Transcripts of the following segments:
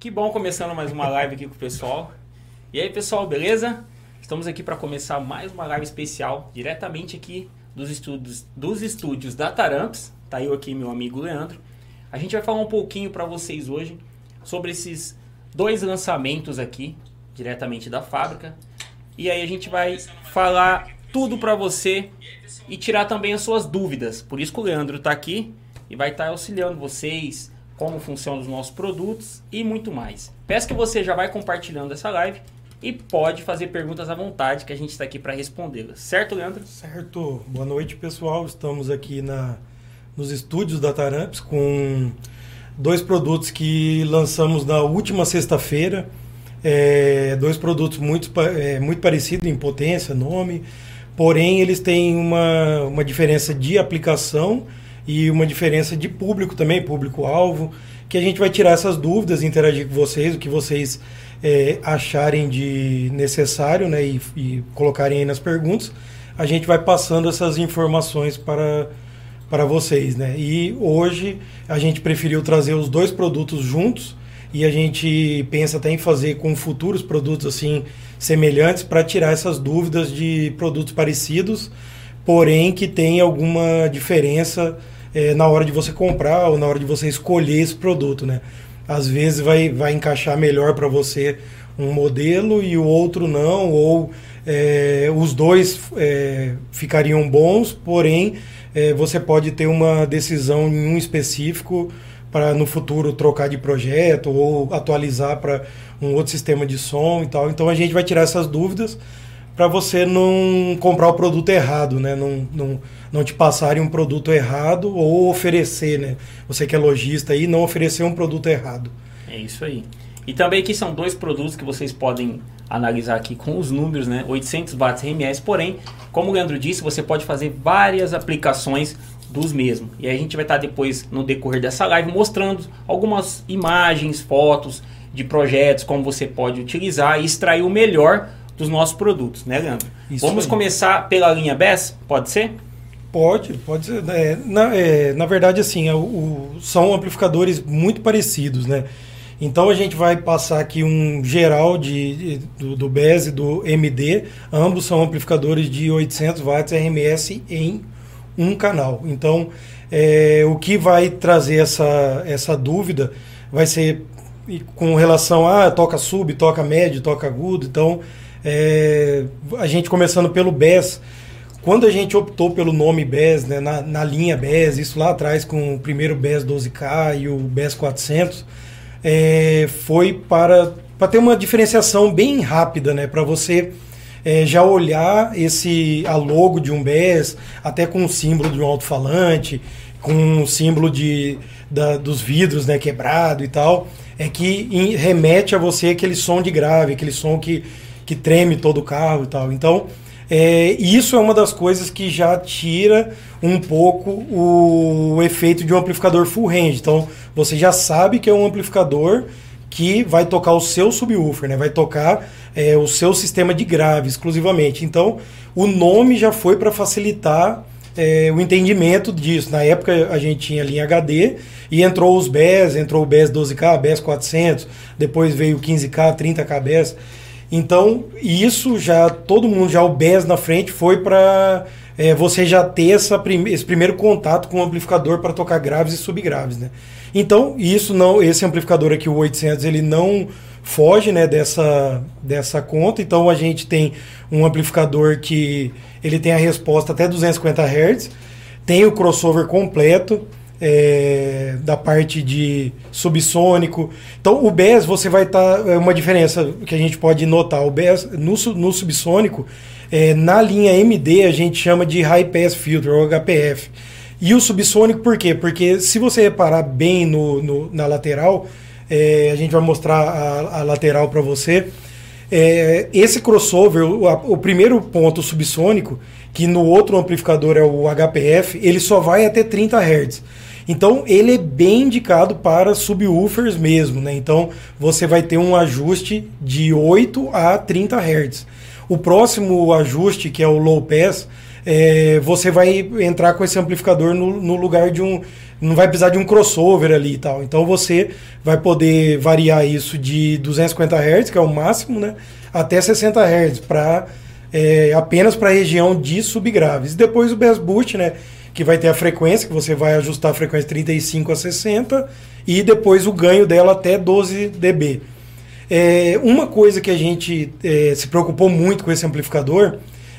Que bom começando mais uma live aqui com o pessoal. E aí, pessoal, beleza? Estamos aqui para começar mais uma live especial, diretamente aqui dos estúdios, dos estúdios da Taramps. Tá eu aqui, meu amigo Leandro. A gente vai falar um pouquinho para vocês hoje sobre esses dois lançamentos aqui, diretamente da fábrica. E aí a gente vai falar tudo para você e tirar também as suas dúvidas. Por isso que o Leandro está aqui e vai estar tá auxiliando vocês, como funcionam os nossos produtos e muito mais. Peço que você já vai compartilhando essa live e pode fazer perguntas à vontade que a gente está aqui para respondê-las. Certo, Leandro? Certo. Boa noite, pessoal. Estamos aqui na, nos estúdios da Taramps com dois produtos que lançamos na última sexta-feira. É, dois produtos muito, é, muito parecidos em potência, nome, porém eles têm uma, uma diferença de aplicação e uma diferença de público também, público-alvo, que a gente vai tirar essas dúvidas, interagir com vocês, o que vocês é, acharem de necessário né, e, e colocarem aí nas perguntas. A gente vai passando essas informações para, para vocês. Né? E hoje a gente preferiu trazer os dois produtos juntos e a gente pensa até em fazer com futuros produtos assim semelhantes para tirar essas dúvidas de produtos parecidos porém que tem alguma diferença é, na hora de você comprar ou na hora de você escolher esse produto, né? Às vezes vai, vai encaixar melhor para você um modelo e o outro não, ou é, os dois é, ficariam bons, porém é, você pode ter uma decisão em um específico para no futuro trocar de projeto ou atualizar para um outro sistema de som e tal. Então a gente vai tirar essas dúvidas para você não comprar o produto errado, né? Não, não, não te passarem um produto errado ou oferecer, né? Você que é lojista aí, não oferecer um produto errado. É isso aí. E também aqui são dois produtos que vocês podem analisar aqui com os números, né? 800 watts RMS, porém, como o Leandro disse, você pode fazer várias aplicações dos mesmos. E a gente vai estar depois, no decorrer dessa live, mostrando algumas imagens, fotos de projetos, como você pode utilizar e extrair o melhor dos nossos produtos, né, Leandro? Isso Vamos aí. começar pela linha BES, pode ser? Pode, pode ser. É, na, é, na verdade, assim, é, o, são amplificadores muito parecidos, né? Então a gente vai passar aqui um geral de, de do, do BES e do MD. Ambos são amplificadores de 800 watts RMS em um canal. Então, é, o que vai trazer essa, essa dúvida vai ser com relação a toca sub, toca médio, toca agudo. Então, é, a gente começando pelo BES, quando a gente optou pelo nome BES, né, na, na, linha BES, isso lá atrás com o primeiro BES 12K e o BES 400, é, foi para, para ter uma diferenciação bem rápida, né, para você é, já olhar esse a logo de um BES, até com o símbolo de um alto-falante, com o símbolo de, da, dos vidros né, quebrado e tal, é que remete a você aquele som de grave, aquele som que que treme todo o carro e tal. Então, é, isso é uma das coisas que já tira um pouco o efeito de um amplificador full range. Então, você já sabe que é um amplificador que vai tocar o seu subwoofer, né? vai tocar é, o seu sistema de grave exclusivamente. Então, o nome já foi para facilitar é, o entendimento disso. Na época a gente tinha linha HD e entrou os BES, entrou o BES 12K, BES 400, depois veio o 15K, 30K BES. Então, isso já, todo mundo, já o BES na frente foi para é, você já ter essa prime esse primeiro contato com o amplificador para tocar graves e subgraves, né? Então, isso não, esse amplificador aqui, o 800, ele não foge, né, dessa, dessa conta. Então, a gente tem um amplificador que ele tem a resposta até 250 Hz, tem o crossover completo, é, da parte de subsônico. Então, o BES você vai estar. Tá, é uma diferença que a gente pode notar. O BES no, no subsônico, é, na linha MD, a gente chama de High Pass Filter, ou HPF. E o subsônico, por quê? Porque se você reparar bem no, no na lateral, é, a gente vai mostrar a, a lateral para você. É, esse crossover, o, a, o primeiro ponto subsônico, que no outro amplificador é o HPF, ele só vai até 30 Hz. Então ele é bem indicado para subwoofers mesmo, né? Então você vai ter um ajuste de 8 a 30 Hz. O próximo ajuste, que é o low pass, é, você vai entrar com esse amplificador no, no lugar de um, não vai precisar de um crossover ali e tal. Então você vai poder variar isso de 250 Hz, que é o máximo, né, até 60 Hz para é, apenas para a região de subgraves. Depois o Bass Boost, né, que vai ter a frequência, que você vai ajustar a frequência 35 a 60 e depois o ganho dela até 12 dB. É, uma coisa que a gente é, se preocupou muito com esse amplificador,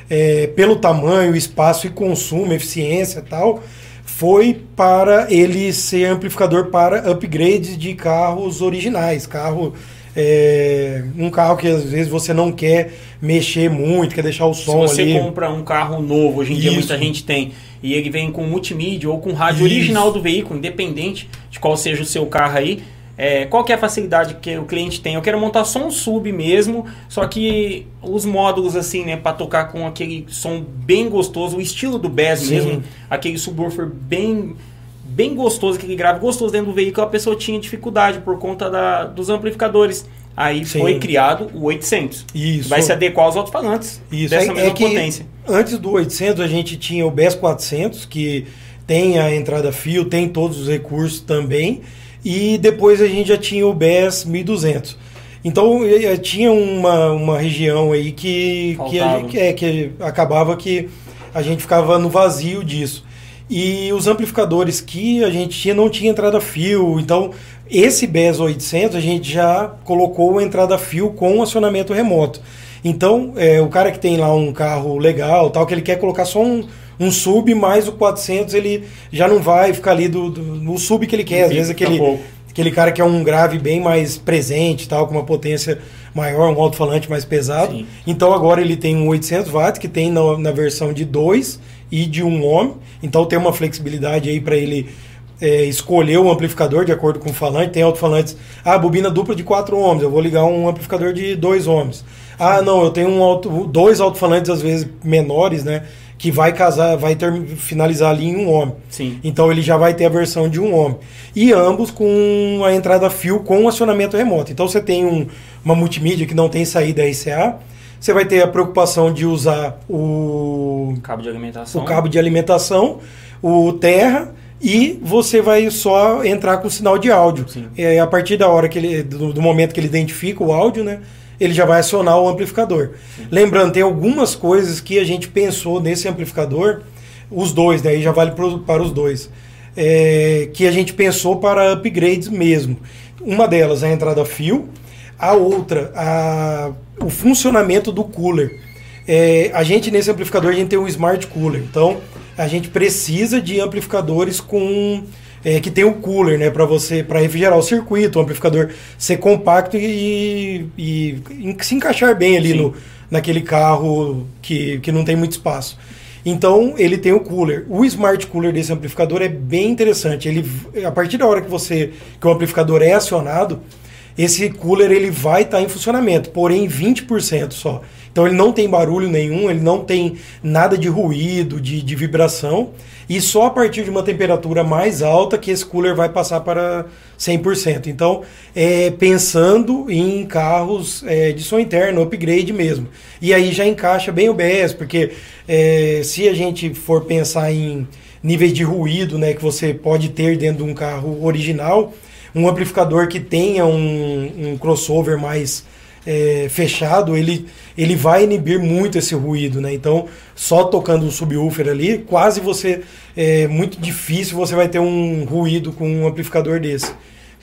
é, pelo tamanho, espaço e consumo, eficiência e tal, foi para ele ser amplificador para upgrades de carros originais, carro é, um carro que às vezes você não quer mexer muito, quer deixar o som Se você ali. compra um carro novo, hoje em dia Isso. muita gente tem, e ele vem com multimídia ou com rádio Isso. original do veículo, independente de qual seja o seu carro aí, é, qual que é a facilidade que o cliente tem? Eu quero montar só um sub mesmo, só que os módulos assim, né, para tocar com aquele som bem gostoso, o estilo do Bass mesmo, aquele subwoofer bem bem gostoso, aquele grave gostoso dentro do veículo, a pessoa tinha dificuldade por conta da, dos amplificadores. Aí Sim. foi criado o 800. Isso. Vai se adequar aos alto-falantes dessa é, mesma é que potência. Antes do 800 a gente tinha o BES 400, que tem a entrada fio, tem todos os recursos também, e depois a gente já tinha o BES 1200. Então tinha uma, uma região aí que, que, Faltava. é, que acabava que a gente ficava no vazio disso. E os amplificadores que a gente tinha não tinha entrada fio, então esse BES 800 a gente já colocou a entrada fio com acionamento remoto. Então, é, o cara que tem lá um carro legal, tal, que ele quer colocar só um, um sub, mais o 400, ele já não vai ficar ali do, do- no sub que ele quer. Às vezes aquele, aquele cara que é um grave bem mais presente, tal, com uma potência maior, um alto-falante mais pesado. Sim. Então agora ele tem um 800 watts, que tem na, na versão de 2 e de 1 ohm. Então tem uma flexibilidade aí para ele é, escolher o amplificador de acordo com o falante. Tem alto-falantes, ah, bobina dupla de 4 ohms, eu vou ligar um amplificador de 2 ohms. Ah, não, eu tenho um alto, dois alto-falantes às vezes menores, né? Que vai casar, vai ter, finalizar ali em um ohm. Sim. Então ele já vai ter a versão de um ohm. E ambos com a entrada fio com acionamento remoto. Então você tem um- uma multimídia que não tem saída RCA, você vai ter a preocupação de usar o, Cabo de alimentação. o cabo de alimentação, o terra e você vai só entrar com sinal de áudio. Sim. É, a partir da hora que ele, do, do momento que ele identifica o áudio, né, ele já vai acionar o amplificador. Lembrando, tem algumas coisas que a gente pensou nesse amplificador, os dois, daí já vale pro, para os dois, é, que a gente pensou para upgrades mesmo. Uma delas é a entrada fio, a outra, a, o funcionamento do cooler. É, a gente nesse amplificador a gente tem um smart cooler, então a gente precisa de amplificadores com é, que tem o cooler, né, para você para refrigerar o circuito, o amplificador ser compacto e, e, e se encaixar bem ali Sim. no, naquele carro que, que não tem muito espaço. Então ele tem o cooler. O smart cooler desse amplificador é bem interessante. Ele, a partir da hora que você que o amplificador é acionado, esse cooler ele vai estar em funcionamento, porém 20% só. Então ele não tem barulho nenhum, ele não tem nada de ruído, de, de vibração, e só a partir de uma temperatura mais alta que esse cooler vai passar para 100%. Então, é, pensando em carros é, de som interno, upgrade mesmo. E aí já encaixa bem o BS, porque é, se a gente for pensar em níveis de ruído né, que você pode ter dentro de um carro original, um amplificador que tenha um, um crossover mais é, fechado, ele, ele vai inibir muito esse ruído, né? Então, só tocando um subwoofer ali, quase você é muito difícil você vai ter um ruído com um amplificador desse.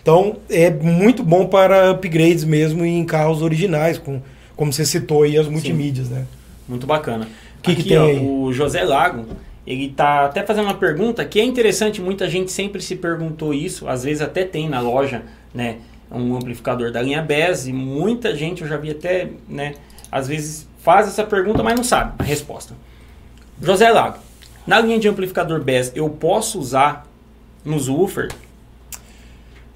Então, é muito bom para upgrades mesmo em carros originais, com, como você citou aí as multimídias, né? Muito bacana. Que que Aqui, tem ó, aí? o José Lago, ele tá até fazendo uma pergunta que é interessante, muita gente sempre se perguntou isso, às vezes até tem na loja, né, um amplificador da linha BES e muita gente, eu já vi até, né, às vezes faz essa pergunta, mas não sabe a resposta. José Lago, na linha de amplificador BES, eu posso usar nos woofer?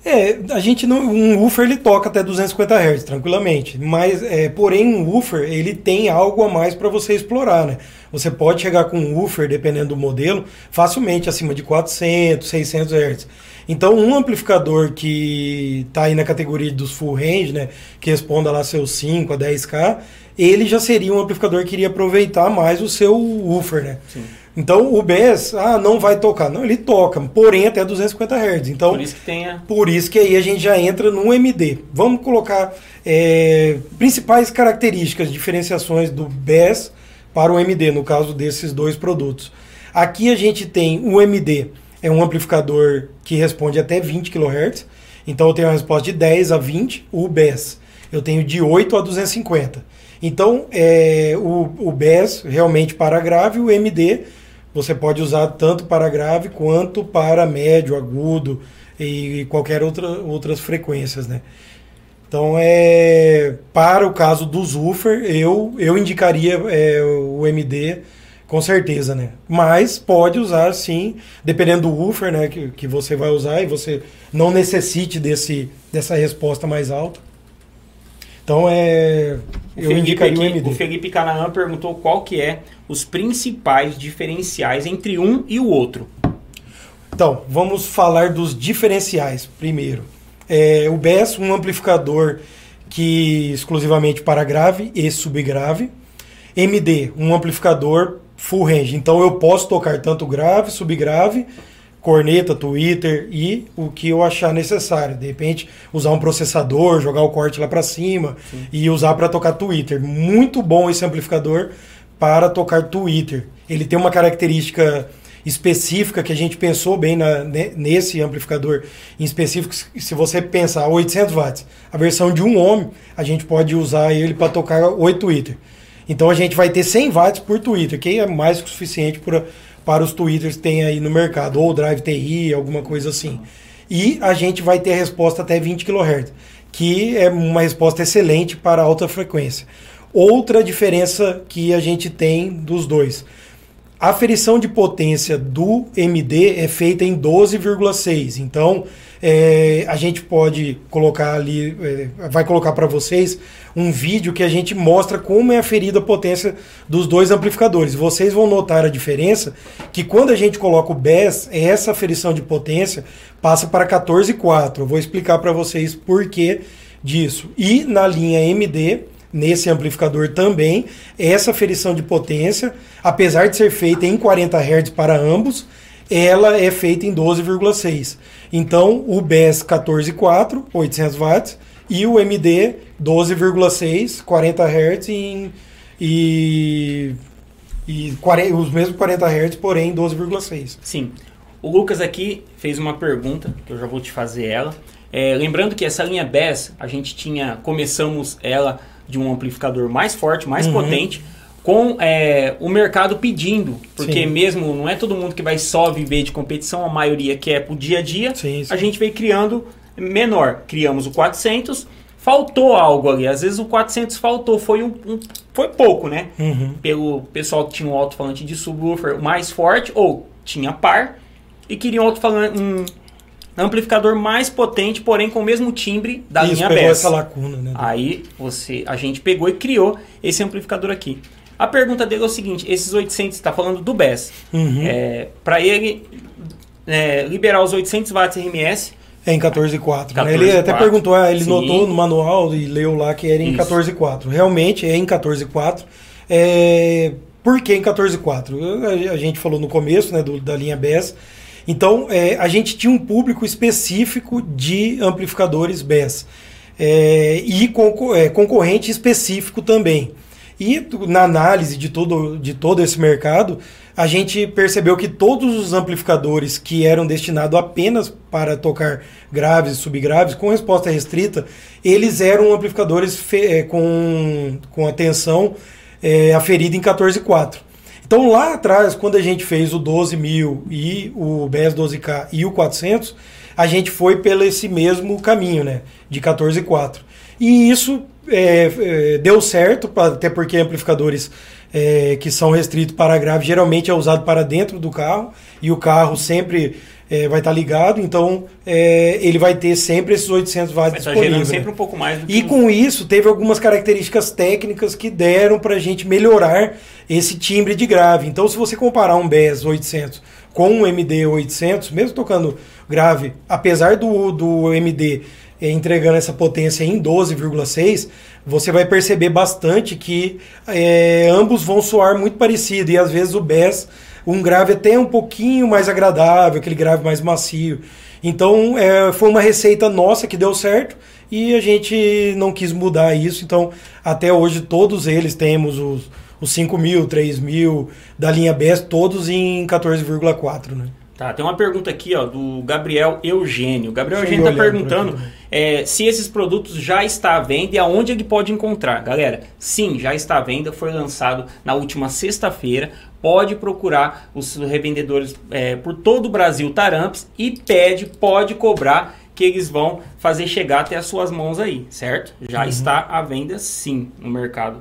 É, a gente não. Um woofer ele toca até 250 Hz tranquilamente, mas é, porém um woofer ele tem algo a mais para você explorar, né? Você pode chegar com um woofer, dependendo do modelo, facilmente acima de 400, 600 Hz. Então um amplificador que está aí na categoria dos full range, né, que responda lá seus 5 a 10k, ele já seria um amplificador que iria aproveitar mais o seu woofer, né? Sim. Então o BES, ah, não vai tocar. Não, ele toca, porém até 250 Hz. Então, Por isso que tem a... por isso que aí a gente já entra no MD. Vamos colocar é, principais características, diferenciações do BES para o MD, no caso desses dois produtos. Aqui a gente tem o MD, é um amplificador que responde até 20 kHz. Então eu tenho uma resposta de 10 a 20, o BES eu tenho de 8 a 250. Então, é, o, o BES realmente para grave, o MD você pode usar tanto para grave quanto para médio, agudo e qualquer outra outras frequências, né? Então, é, para o caso do Zuffer, eu, eu indicaria é, o MD com certeza, né? Mas pode usar sim, dependendo do woofer né, que, que você vai usar e você não necessite desse, dessa resposta mais alta. Então é. eu Felipe indicaria aqui, o MD. O Felipe Canaã perguntou qual que é os principais diferenciais entre um e o outro. Então, vamos falar dos diferenciais primeiro. É, o BES, um amplificador que exclusivamente para grave e subgrave. MD, um amplificador full range. Então eu posso tocar tanto grave, subgrave corneta, Twitter e o que eu achar necessário. De repente, usar um processador, jogar o corte lá para cima Sim. e usar para tocar Twitter. Muito bom esse amplificador para tocar Twitter. Ele tem uma característica específica que a gente pensou bem na, nesse amplificador em específico. Se você pensar 800 watts, a versão de um ohm, a gente pode usar ele para tocar 8 Twitter. Então a gente vai ter 100 watts por Twitter, que é mais que o suficiente para para os twitters que tem aí no mercado, ou Drive TI, alguma coisa assim. E a gente vai ter a resposta até 20 kHz, que é uma resposta excelente para alta frequência. Outra diferença que a gente tem dos dois. A aferição de potência do MD é feita em 12,6. Então, é, a gente pode colocar ali, é, vai colocar para vocês um vídeo que a gente mostra como é aferida a potência dos dois amplificadores. Vocês vão notar a diferença que quando a gente coloca o BES, essa aferição de potência passa para 14,4. Eu vou explicar para vocês por que disso. E na linha MD, nesse amplificador também, essa aferição de potência, apesar de ser feita em 40 Hz para ambos, ela é feita em 12,6. Então, o BES 14.4, 800 watts, e o MD 12,6, 40 Hz em, e, e 40, os mesmos 40 Hz, porém 12,6. Sim. O Lucas aqui fez uma pergunta, que eu já vou te fazer ela. É, lembrando que essa linha BES, a gente tinha, começamos ela de um amplificador mais forte, mais uhum. potente, com é, o mercado pedindo, porque sim. mesmo não é todo mundo que vai só viver de competição, a maioria que é pro dia a dia, sim, sim. a gente veio criando menor. Criamos o 400, faltou algo ali, às vezes o 400 faltou, foi um, um foi pouco, né? Uhum. Pelo pessoal que tinha um alto-falante de subwoofer mais forte ou tinha par e queria um alto-falante um amplificador mais potente, porém com o mesmo timbre da Isso, linha pegou essa lacuna, né? Aí você, a gente pegou e criou esse amplificador aqui. A pergunta dele é o seguinte: esses 800, está falando do BES. Uhum. É, Para ele é, liberar os 800 watts RMS. É em 14.4. Né? Ele até perguntou, ah, ele Sim. notou no manual e leu lá que era em 14.4. Realmente é em 14.4. É, por que em 14.4? A gente falou no começo né, do, da linha BES. Então, é, a gente tinha um público específico de amplificadores BES. É, e concor é, concorrente específico também. E na análise de todo, de todo esse mercado, a gente percebeu que todos os amplificadores que eram destinados apenas para tocar graves e subgraves, com resposta restrita, eles eram amplificadores é, com, com a tensão é, aferida em 14.4. Então lá atrás, quando a gente fez o 12.000 e o BS 12K e o 400, a gente foi pelo esse mesmo caminho, né, de 14.4. E isso é, é, deu certo, até porque amplificadores é, que são restritos para grave geralmente é usado para dentro do carro e o carro sempre é, vai estar tá ligado, então é, ele vai ter sempre esses 800 watts tá disponíveis. sempre um pouco mais. e com isso teve algumas características técnicas que deram para a gente melhorar esse timbre de grave. Então se você comparar um BES 800 com um MD 800, mesmo tocando grave, apesar do, do MD entregando essa potência em 12,6, você vai perceber bastante que é, ambos vão soar muito parecido e às vezes o bass, um grave até um pouquinho mais agradável, aquele grave mais macio. Então é, foi uma receita nossa que deu certo e a gente não quis mudar isso. Então até hoje todos eles temos os, os 5 mil, 3 mil da linha Best, todos em 14,4, né? Tá, tem uma pergunta aqui ó, do Gabriel Eugênio. Gabriel Eugênio está perguntando é, se esses produtos já está à venda e aonde ele pode encontrar. Galera, sim, já está à venda, foi lançado na última sexta-feira. Pode procurar os revendedores é, por todo o Brasil Taramps e pede, pode cobrar que eles vão fazer chegar até as suas mãos aí, certo? Já uhum. está à venda sim no mercado.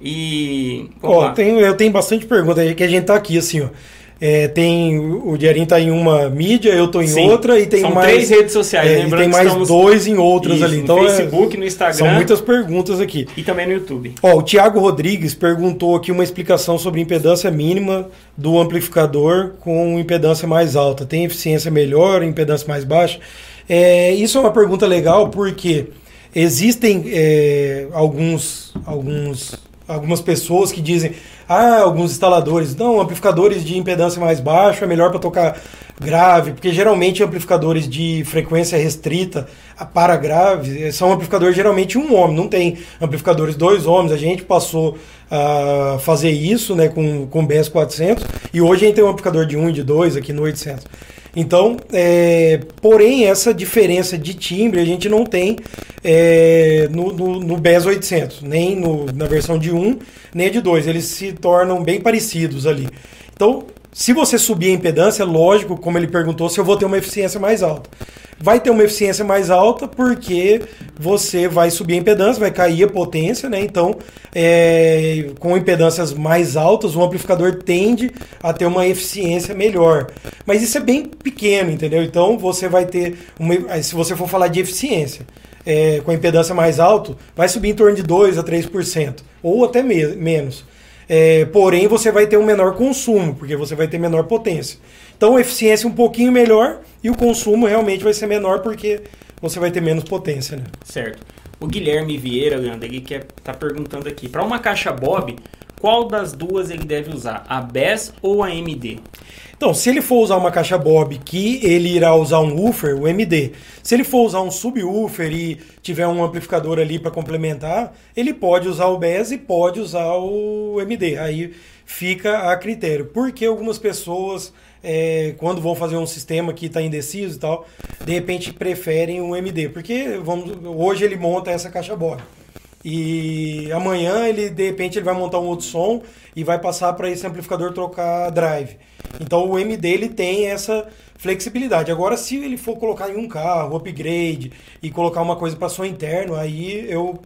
E. Ó, tem, eu tenho bastante pergunta aí que a gente tá aqui assim, ó. É, tem o Diarim tá em uma mídia, eu tô em Sim, outra e tem são mais três redes sociais. É, e tem mais estamos... dois em outras Isso, ali. Então no é, Facebook, no Instagram. São muitas perguntas aqui. E também no YouTube. Ó, o Thiago Rodrigues perguntou aqui uma explicação sobre impedância mínima do amplificador com impedância mais alta. Tem eficiência melhor, impedância mais baixa? É, isso é uma pergunta legal porque existem é, alguns alguns algumas pessoas que dizem, ah, alguns instaladores, não, amplificadores de impedância mais baixa é melhor para tocar grave, porque geralmente amplificadores de frequência restrita para grave eh, são amplificadores geralmente um homem, não tem amplificadores dois homens. A gente passou a fazer isso né, com, com o BS400 e hoje a gente tem um amplificador de um e de dois aqui no 800. Então, é, porém, essa diferença de timbre a gente não tem é, no, no, no BES 800, nem no, na versão de 1, nem de 2. Eles se tornam bem parecidos ali. Então, se você subir a impedância, lógico, como ele perguntou, se eu vou ter uma eficiência mais alta vai ter uma eficiência mais alta porque você vai subir a impedância, vai cair a potência, né? Então, é, com impedâncias mais altas, o amplificador tende a ter uma eficiência melhor. Mas isso é bem pequeno, entendeu? Então, você vai ter uma, se você for falar de eficiência, é, com a impedância mais alta, vai subir em torno de 2 a 3%, ou até me menos. É, porém, você vai ter um menor consumo, porque você vai ter menor potência. Então, eficiência um pouquinho melhor e o consumo realmente vai ser menor porque você vai ter menos potência. Né? Certo. O Guilherme Vieira, Leandro, ele quer, tá perguntando aqui, para uma caixa Bob, qual das duas ele deve usar, a BES ou a MD? Então, se ele for usar uma caixa Bob que ele irá usar um woofer, o MD. Se ele for usar um subwoofer e tiver um amplificador ali para complementar, ele pode usar o BES e pode usar o MD. Aí fica a critério. Porque algumas pessoas é, quando vão fazer um sistema que está indeciso e tal, de repente preferem um MD, porque vamos, hoje ele monta essa caixa boa. E amanhã ele de repente ele vai montar um outro som e vai passar para esse amplificador trocar drive. Então o MD ele tem essa flexibilidade. Agora se ele for colocar em um carro, upgrade e colocar uma coisa para som interno, aí eu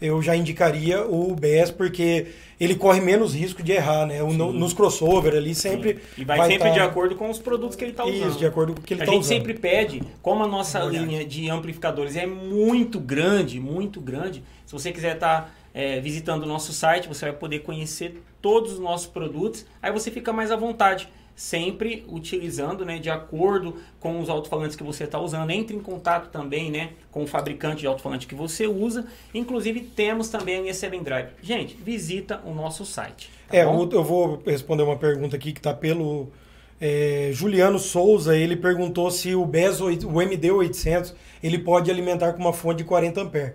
eu já indicaria o BES porque ele corre menos risco de errar, né? O, nos crossover ali sempre. Sim. E vai, vai sempre tá... de acordo com os produtos que ele está usando. Isso, de acordo com o que ele está usando. A gente sempre pede, como a nossa é linha de amplificadores é muito grande, muito grande, se você quiser estar. Tá, é, visitando o nosso site, você vai poder conhecer todos os nossos produtos, aí você fica mais à vontade sempre utilizando, né, de acordo com os alto-falantes que você está usando. Entre em contato também, né, com o fabricante de alto-falante que você usa. Inclusive temos também a Seven Drive. Gente, visita o nosso site. Tá é, bom? eu vou responder uma pergunta aqui que está pelo é, Juliano Souza. Ele perguntou se o BES, o MD800, ele pode alimentar com uma fonte de 40 ampere.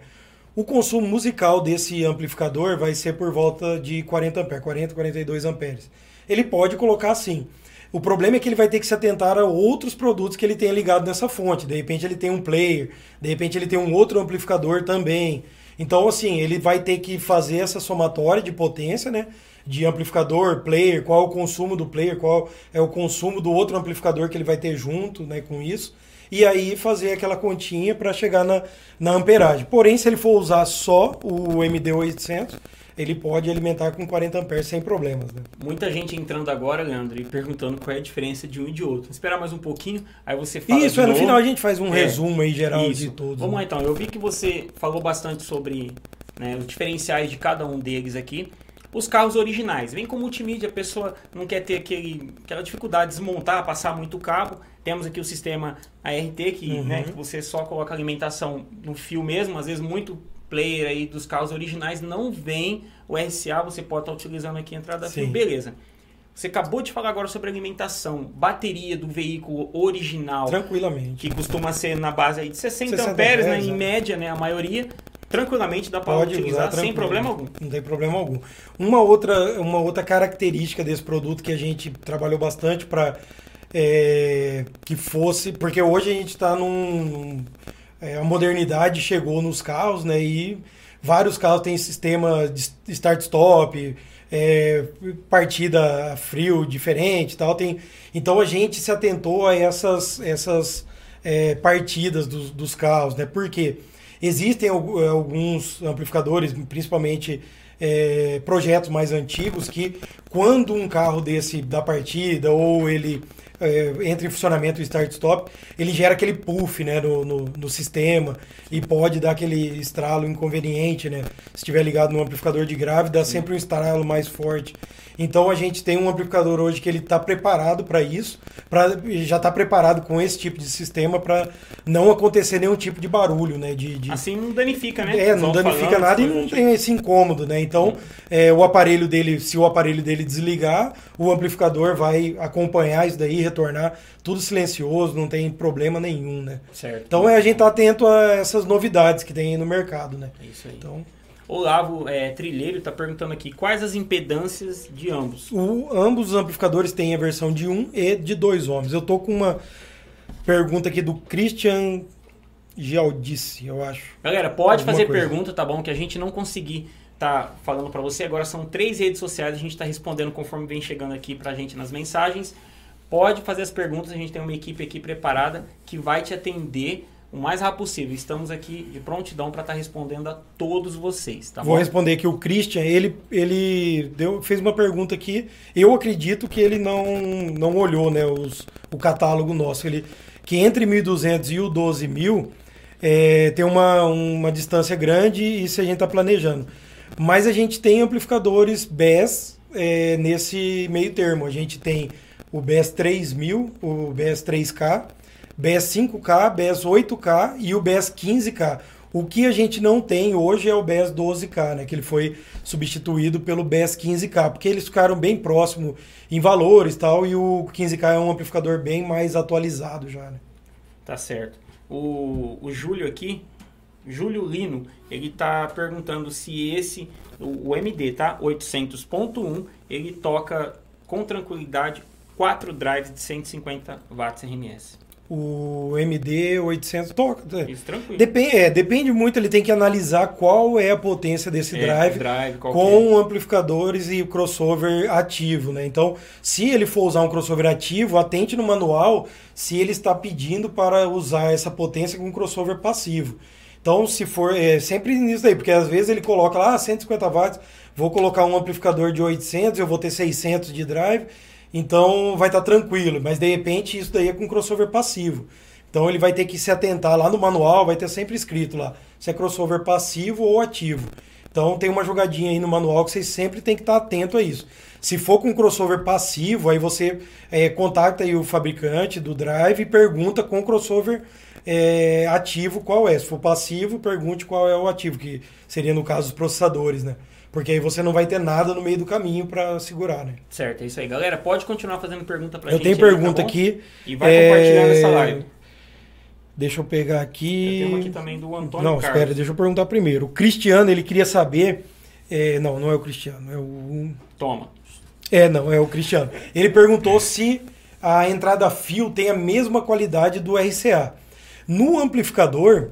O consumo musical desse amplificador vai ser por volta de 40 ampere, 40, 42 amperes. Ele pode colocar assim. O problema é que ele vai ter que se atentar a outros produtos que ele tenha ligado nessa fonte. De repente ele tem um player, de repente ele tem um outro amplificador também. Então, assim, ele vai ter que fazer essa somatória de potência, né? De amplificador, player, qual é o consumo do player, qual é o consumo do outro amplificador que ele vai ter junto né, com isso. E aí fazer aquela continha para chegar na, na amperagem. Porém, se ele for usar só o MD800, ele pode alimentar com 40 amperes sem problemas. Né? Muita gente entrando agora, Leandro, e perguntando qual é a diferença de um e de outro. esperar mais um pouquinho, aí você fala. Isso, é, no final a gente faz um é, resumo aí geral isso. de todos. Vamos né? lá então. Eu vi que você falou bastante sobre né, os diferenciais de cada um deles aqui. os carros originais. Vem com multimídia, a pessoa não quer ter aquele, aquela dificuldade de desmontar, passar muito cabo. Temos aqui o sistema ART, que, uhum. né, que você só coloca alimentação no fio mesmo, às vezes muito player aí dos carros originais não vem o RCA, você pode estar utilizando aqui a entrada Sim. fio, beleza. Você acabou de falar agora sobre alimentação, bateria do veículo original. Tranquilamente. Que costuma ser na base aí de 60, 60 amperes, né, em é. média, né, a maioria. Tranquilamente dá para utilizar sem problema algum. Não tem problema algum. Uma outra, uma outra característica desse produto que a gente trabalhou bastante para é, que fosse. Porque hoje a gente está num. É, a modernidade chegou nos carros, né? E vários carros têm sistema de start-stop é, partida frio diferente tal. Tem, então a gente se atentou a essas, essas é, partidas dos, dos carros, né? Porque existem alguns amplificadores, principalmente é, projetos mais antigos, que quando um carro desse da partida ou ele é, entra em funcionamento o start-stop, ele gera aquele puff né, no, no, no, sistema e pode dar aquele estralo inconveniente, né? Se estiver ligado no amplificador de grave, dá sempre um estralo mais forte. Então a gente tem um amplificador hoje que ele está preparado para isso, pra, já está preparado com esse tipo de sistema para não acontecer nenhum tipo de barulho, né? De, de... Assim não danifica, né? É, não danifica nada e não tem esse incômodo, né? Então é, o aparelho dele, se o aparelho dele desligar, o amplificador vai acompanhar isso daí, retornar tudo silencioso, não tem problema nenhum, né? Certo. Então é, a gente tá atento a essas novidades que tem no mercado, né? É isso aí. Então, Olavo é, Trilheiro está perguntando aqui quais as impedâncias de ambos. O, ambos os amplificadores têm a versão de 1 e de 2 ohms. Eu tô com uma pergunta aqui do Christian Gialdice, eu acho. Galera, pode Alguma fazer coisa. pergunta, tá bom? Que a gente não conseguir tá falando para você. Agora são três redes sociais, a gente está respondendo conforme vem chegando aqui para a gente nas mensagens. Pode fazer as perguntas, a gente tem uma equipe aqui preparada que vai te atender o mais rápido possível. Estamos aqui de prontidão para estar tá respondendo a todos vocês. Tá Vou bom? responder aqui o Christian. Ele, ele deu, fez uma pergunta aqui. Eu acredito que ele não, não olhou né, os, o catálogo nosso. Ele, que entre 1.200 e o 12.000 é, tem uma, uma distância grande e isso a gente está planejando. Mas a gente tem amplificadores BES é, nesse meio termo. A gente tem o BES 3000, o BES 3K BS 5K, BS 8K e o BS 15K. O que a gente não tem hoje é o BS 12K, né? Que ele foi substituído pelo BS 15K, porque eles ficaram bem próximo em valores tal, e o 15K é um amplificador bem mais atualizado já, né? Tá certo. O, o Júlio aqui, Júlio Lino, ele tá perguntando se esse, o, o MD, tá? 800.1, ele toca com tranquilidade 4 drives de 150 watts RMS o MD 800 toca. Isso, tranquilo. Depende, é, depende muito, ele tem que analisar qual é a potência desse é, drive, drive com é. amplificadores e crossover ativo, né? Então, se ele for usar um crossover ativo, atente no manual se ele está pedindo para usar essa potência com crossover passivo. Então, se for, é sempre nisso aí, porque às vezes ele coloca lá ah, 150 watts, vou colocar um amplificador de 800, eu vou ter 600 de drive, então vai estar tá tranquilo, mas de repente isso daí é com crossover passivo. Então ele vai ter que se atentar lá no manual, vai ter sempre escrito lá se é crossover passivo ou ativo. Então tem uma jogadinha aí no manual que vocês sempre tem que estar tá atento a isso. Se for com crossover passivo, aí você é, contacta aí o fabricante do drive e pergunta com crossover é, ativo qual é. Se for passivo, pergunte qual é o ativo, que seria no caso os processadores, né? Porque aí você não vai ter nada no meio do caminho para segurar, né? Certo, é isso aí. Galera, pode continuar fazendo pergunta pra eu gente. Eu tenho pergunta tá aqui. E vai é... compartilhando essa live. Deixa eu pegar aqui. Eu tenho aqui também do Antônio Não, Carlos. espera, deixa eu perguntar primeiro. O Cristiano, ele queria saber. É, não, não é o Cristiano, é o. Toma. É, não, é o Cristiano. Ele perguntou se a entrada fio tem a mesma qualidade do RCA. No amplificador,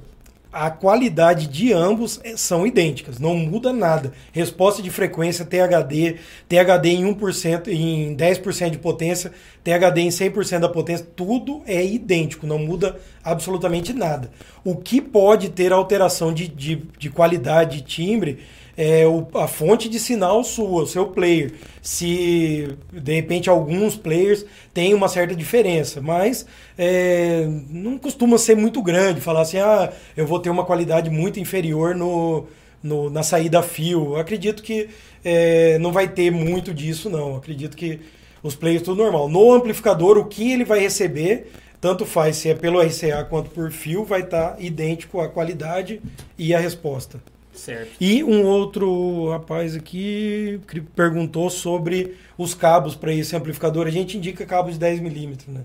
a qualidade de ambos são idênticas, não muda nada. Resposta de frequência THD, THD em 1%, em 10% de potência, THD em 100% da potência, tudo é idêntico, não muda absolutamente nada. O que pode ter alteração de, de, de qualidade de timbre é o, a fonte de sinal sua, o seu player. Se de repente alguns players têm uma certa diferença, mas é, não costuma ser muito grande. Falar assim, ah, eu vou ter uma qualidade muito inferior no, no, na saída a fio. Eu acredito que é, não vai ter muito disso, não. Eu acredito que os players tudo normal. No amplificador, o que ele vai receber, tanto faz se é pelo RCA quanto por fio, vai estar tá idêntico à qualidade e a resposta. Certo. E um outro rapaz aqui perguntou sobre os cabos para esse amplificador. A gente indica cabos de 10 milímetros, né?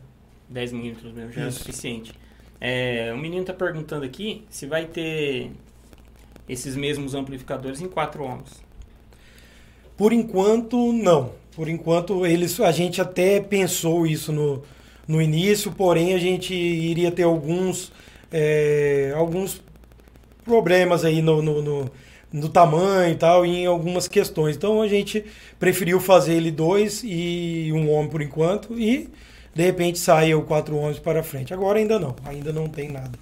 10 milímetros mesmo, já é Isso. é suficiente. É, o menino está perguntando aqui se vai ter esses mesmos amplificadores em 4 ohms. Por enquanto, não. Por enquanto, eles, a gente até pensou isso no, no início, porém a gente iria ter alguns, é, alguns problemas aí no, no, no, no tamanho e tal, e em algumas questões. Então a gente preferiu fazer ele dois e um homem por enquanto, e de repente sair o quatro homens para frente. Agora ainda não, ainda não tem nada.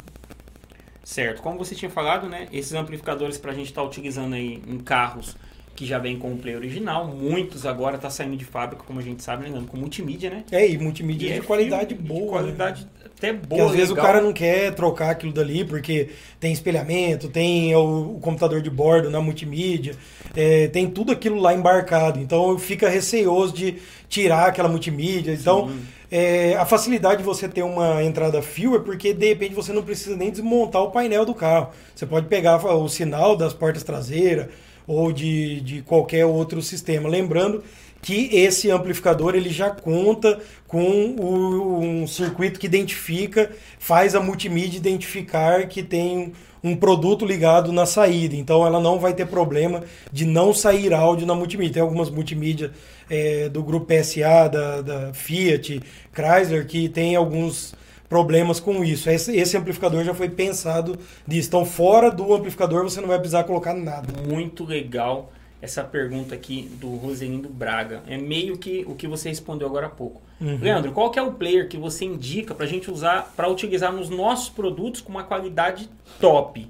Certo, como você tinha falado, né? Esses amplificadores para a gente estar tá utilizando aí em carros que já vem com o play original. Muitos agora tá saindo de fábrica, como a gente sabe, lembrando, com multimídia, né? É, e multimídia e de é qualidade boa. De qualidade né? Até boa. Porque às vezes o cara não quer trocar aquilo dali porque tem espelhamento, tem o, o computador de bordo na multimídia, é, tem tudo aquilo lá embarcado. Então fica receoso de tirar aquela multimídia. Então. É, a facilidade de você ter uma entrada fio é porque de repente você não precisa nem desmontar o painel do carro. Você pode pegar o sinal das portas traseiras, ou de, de qualquer outro sistema. Lembrando que esse amplificador ele já conta com o, um circuito que identifica, faz a multimídia identificar que tem um produto ligado na saída. Então ela não vai ter problema de não sair áudio na multimídia. Tem algumas multimídias é, do grupo PSA, da, da Fiat, Chrysler, que tem alguns problemas com isso. Esse, esse, amplificador já foi pensado disso. Então, fora do amplificador, você não vai precisar colocar nada. Muito legal essa pergunta aqui do Roselindo Braga. É meio que o que você respondeu agora há pouco. Uhum. Leandro, qual que é o player que você indica para a gente usar, para utilizar nos nossos produtos com uma qualidade top?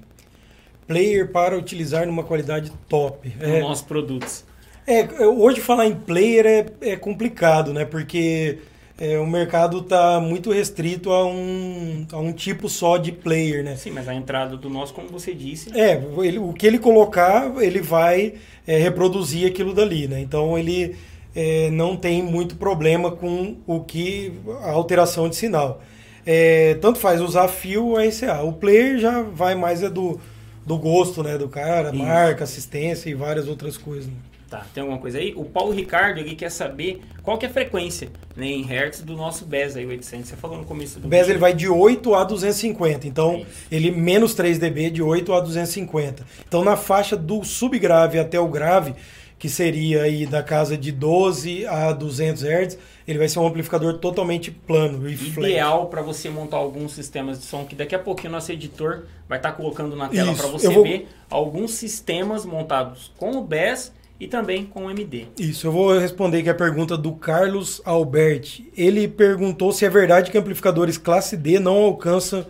Player para utilizar numa qualidade top. Nos é, nossos produtos. É, hoje falar em player é, é complicado, né? Porque é, o mercado está muito restrito a um, a um tipo só de player, né? Sim, mas a entrada do nosso, como você disse... É, ele, o que ele colocar, ele vai é, reproduzir aquilo dali, né? Então, ele é, não tem muito problema com o que... a alteração de sinal. É, tanto faz usar fio ou RCA. O player já vai mais é do, do gosto, né? Do cara, Isso. marca, assistência e várias outras coisas, né? Tá, tem alguma coisa aí? O Paulo Ricardo ele quer saber qual que é a frequência né, em Hertz do nosso BES aí, 800. Você falou no começo do. O BES ele vai de 8 a 250. Então, é ele menos 3 dB de 8 a 250. Então, na faixa do subgrave até o grave, que seria aí da casa de 12 a 200 Hz, ele vai ser um amplificador totalmente plano e Ideal para você montar alguns sistemas de som que daqui a pouquinho nosso editor vai estar tá colocando na tela para você vou... ver alguns sistemas montados com o BES e também com o MD. Isso, eu vou responder aqui a pergunta do Carlos Alberti. Ele perguntou se é verdade que amplificadores classe D não alcançam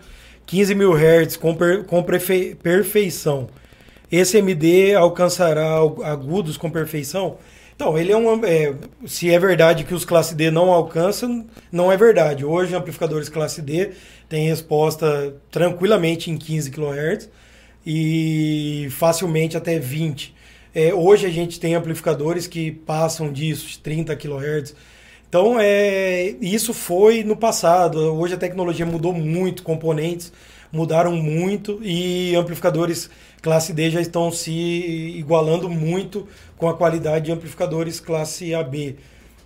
15 mil Hz com, per, com perfeição. Esse MD alcançará agudos com perfeição? Então, ele é um. É, se é verdade que os classe D não alcançam, não é verdade. Hoje, amplificadores classe D têm resposta tranquilamente em 15 kHz e facilmente até 20 é, hoje a gente tem amplificadores que passam disso, 30 kHz. Então, é, isso foi no passado. Hoje a tecnologia mudou muito, componentes mudaram muito e amplificadores classe D já estão se igualando muito com a qualidade de amplificadores classe AB.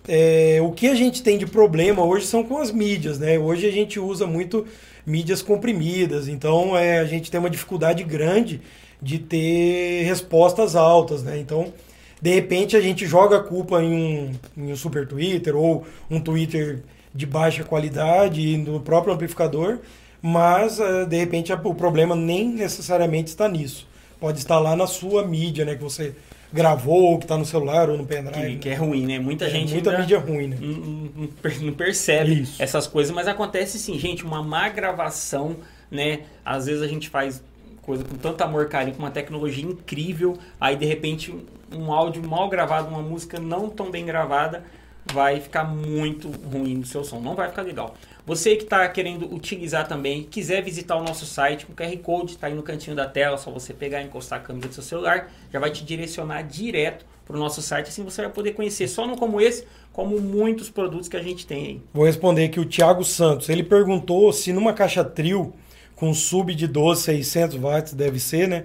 É, o que a gente tem de problema hoje são com as mídias, né? Hoje a gente usa muito mídias comprimidas, então é, a gente tem uma dificuldade grande de ter respostas altas, né? Então, de repente a gente joga a culpa em um, em um super Twitter ou um Twitter de baixa qualidade no próprio amplificador, mas eh, de repente o problema nem necessariamente está nisso. Pode estar lá na sua mídia, né? Que você gravou, que está no celular ou no pendrive. Que, que, é ruim, né? Muita é, gente. Muita mídia ruim, né? Não, não percebe Isso. essas coisas, mas acontece sim, gente, uma má gravação, né? Às vezes a gente faz coisa com tanto amor, carinho, com uma tecnologia incrível, aí de repente um áudio mal gravado, uma música não tão bem gravada, vai ficar muito ruim no seu som, não vai ficar legal. Você que está querendo utilizar também, quiser visitar o nosso site, o QR Code está aí no cantinho da tela, só você pegar e encostar a câmera do seu celular, já vai te direcionar direto para o nosso site, assim você vai poder conhecer só no como esse, como muitos produtos que a gente tem aí. Vou responder aqui o Thiago Santos, ele perguntou se numa caixa trio com sub de 12, 600 watts, deve ser, né?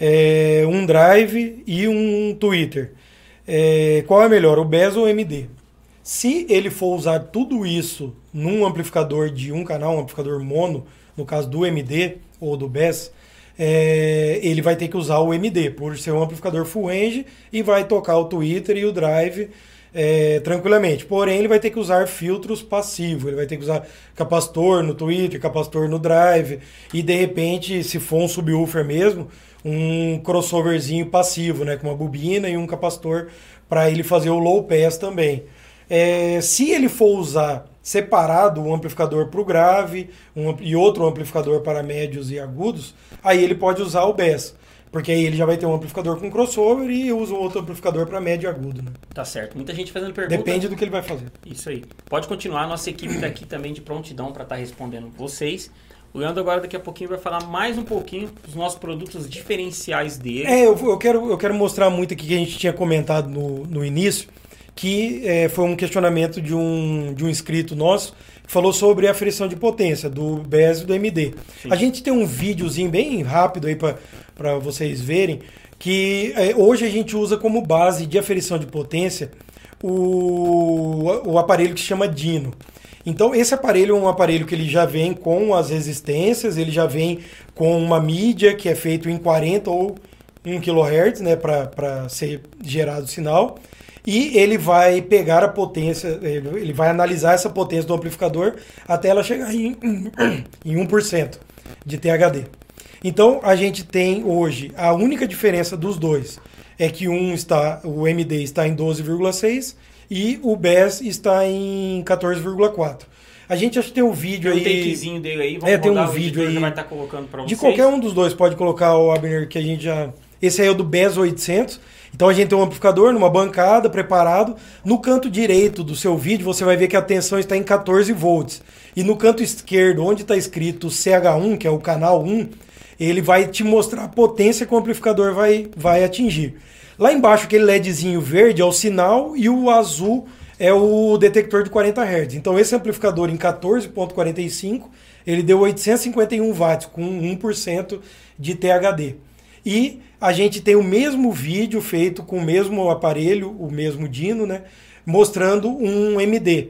É, um drive e um Twitter. É, qual é melhor, o BES ou o MD? Se ele for usar tudo isso num amplificador de um canal, um amplificador mono, no caso do MD ou do BES, é, ele vai ter que usar o MD, por ser um amplificador full range, e vai tocar o Twitter e o Drive é, tranquilamente. Porém, ele vai ter que usar filtros passivos, ele vai ter que usar capacitor no Twitter, capacitor no Drive, e de repente, se for um subwoofer mesmo, um crossoverzinho passivo, né, com uma bobina e um capacitor para ele fazer o low pass também. É, se ele for usar separado um amplificador para o grave um, e outro amplificador para médios e agudos, aí ele pode usar o BES. Porque aí ele já vai ter um amplificador com crossover e usa um outro amplificador para médio e agudo. Né? Tá certo. Muita gente fazendo pergunta. Depende do que ele vai fazer. Isso aí. Pode continuar. Nossa equipe está aqui também de prontidão para estar tá respondendo vocês. O Leandro agora daqui a pouquinho vai falar mais um pouquinho dos nossos produtos diferenciais dele. É, eu, eu, quero, eu quero mostrar muito aqui que a gente tinha comentado no, no início que é, foi um questionamento de um, de um inscrito nosso que falou sobre a aferição de potência do BES e do MD. Sim. A gente tem um videozinho bem rápido aí para vocês verem que é, hoje a gente usa como base de aferição de potência o, o aparelho que se chama Dino. Então esse aparelho é um aparelho que ele já vem com as resistências, ele já vem com uma mídia que é feito em 40 ou 1 kHz, né, para ser gerado o sinal e ele vai pegar a potência, ele vai analisar essa potência do amplificador até ela chegar em, em 1% de THD. Então a gente tem hoje a única diferença dos dois é que um está, o MD está em 12,6 e o BES está em 14,4. A gente acho que tem um vídeo tem aí. Tem um takezinho dele aí, vamos é, tem um vídeo aí. vai estar tá colocando para vocês. De qualquer um dos dois pode colocar o Abner que a gente já esse aí é o do BES 800 então a gente tem um amplificador numa bancada preparado. No canto direito do seu vídeo você vai ver que a tensão está em 14 volts. E no canto esquerdo, onde está escrito CH1, que é o canal 1, ele vai te mostrar a potência que o amplificador vai, vai atingir. Lá embaixo, aquele LEDzinho verde é o sinal e o azul é o detector de 40 Hz. Então esse amplificador em 14.45, ele deu 851 watts com 1% de THD. E a gente tem o mesmo vídeo feito com o mesmo aparelho, o mesmo Dino, né? Mostrando um MD.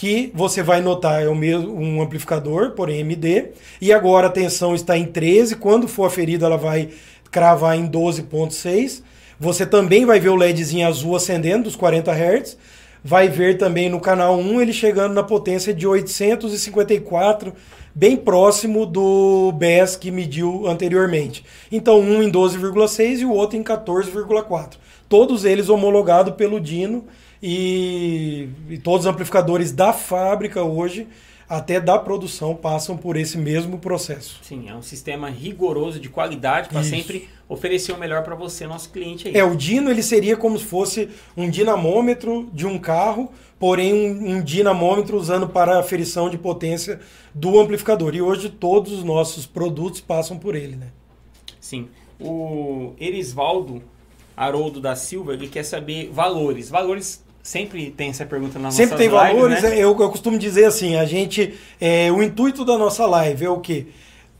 Que você vai notar é o mesmo, um amplificador, porém MD. E agora a tensão está em 13. Quando for aferida, ela vai cravar em 12,6. Você também vai ver o LEDzinho azul acendendo dos 40 Hz. Vai ver também no canal 1 ele chegando na potência de 854 bem próximo do BES que mediu anteriormente. Então, um em 12,6 e o outro em 14,4. Todos eles homologados pelo Dino e, e todos os amplificadores da fábrica hoje até da produção passam por esse mesmo processo. Sim, é um sistema rigoroso de qualidade para sempre oferecer o melhor para você, nosso cliente aí. É, o Dino ele seria como se fosse um dinamômetro de um carro, porém um, um dinamômetro usando para aferição de potência do amplificador. E hoje todos os nossos produtos passam por ele, né? Sim. O Erisvaldo Haroldo da Silva, ele quer saber valores. Valores Sempre tem essa pergunta na nossa Sempre tem lives, valores. Né? Eu, eu costumo dizer assim, a gente. É, o intuito da nossa live é o quê?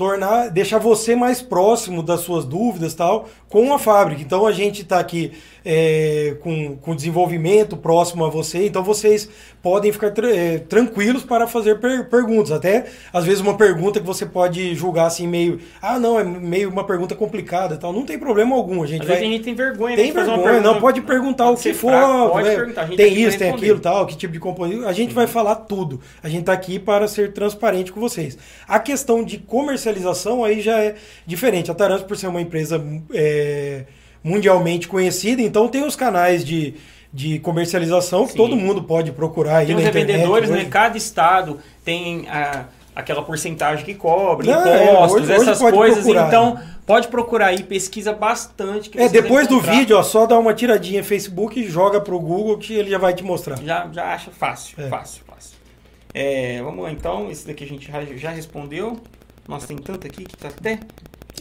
tornar, deixar você mais próximo das suas dúvidas tal, com a fábrica. Então a gente está aqui é, com, com desenvolvimento próximo a você, então vocês podem ficar tra é, tranquilos para fazer per perguntas. Até às vezes uma pergunta que você pode julgar assim meio, ah não, é meio uma pergunta complicada tal. Não tem problema algum. A gente às vai. Vezes a gente tem vergonha, tem né, vergonha, não pode perguntar pode o que for. Fraco, pode é, perguntar. tem tá isso, tem aquilo tal, que tipo de componente. A gente vai falar tudo. A gente está aqui para ser transparente com vocês. A questão de comercialização aí já é diferente. A Tarantos, por ser uma empresa é, mundialmente conhecida, então tem os canais de, de comercialização que Sim. todo mundo pode procurar aí tem os revendedores, né? Cada estado tem a, aquela porcentagem que cobre, Não, é, impostos, é, hoje, essas hoje coisas. Procurar, então, né? pode procurar aí, pesquisa bastante. é, depois do vídeo, ó, só dá uma tiradinha no Facebook e joga pro Google que ele já vai te mostrar. Já, já acha fácil, é. fácil, fácil. É, vamos lá então, esse daqui a gente já, já respondeu. Nossa, tem tanto aqui que tá até.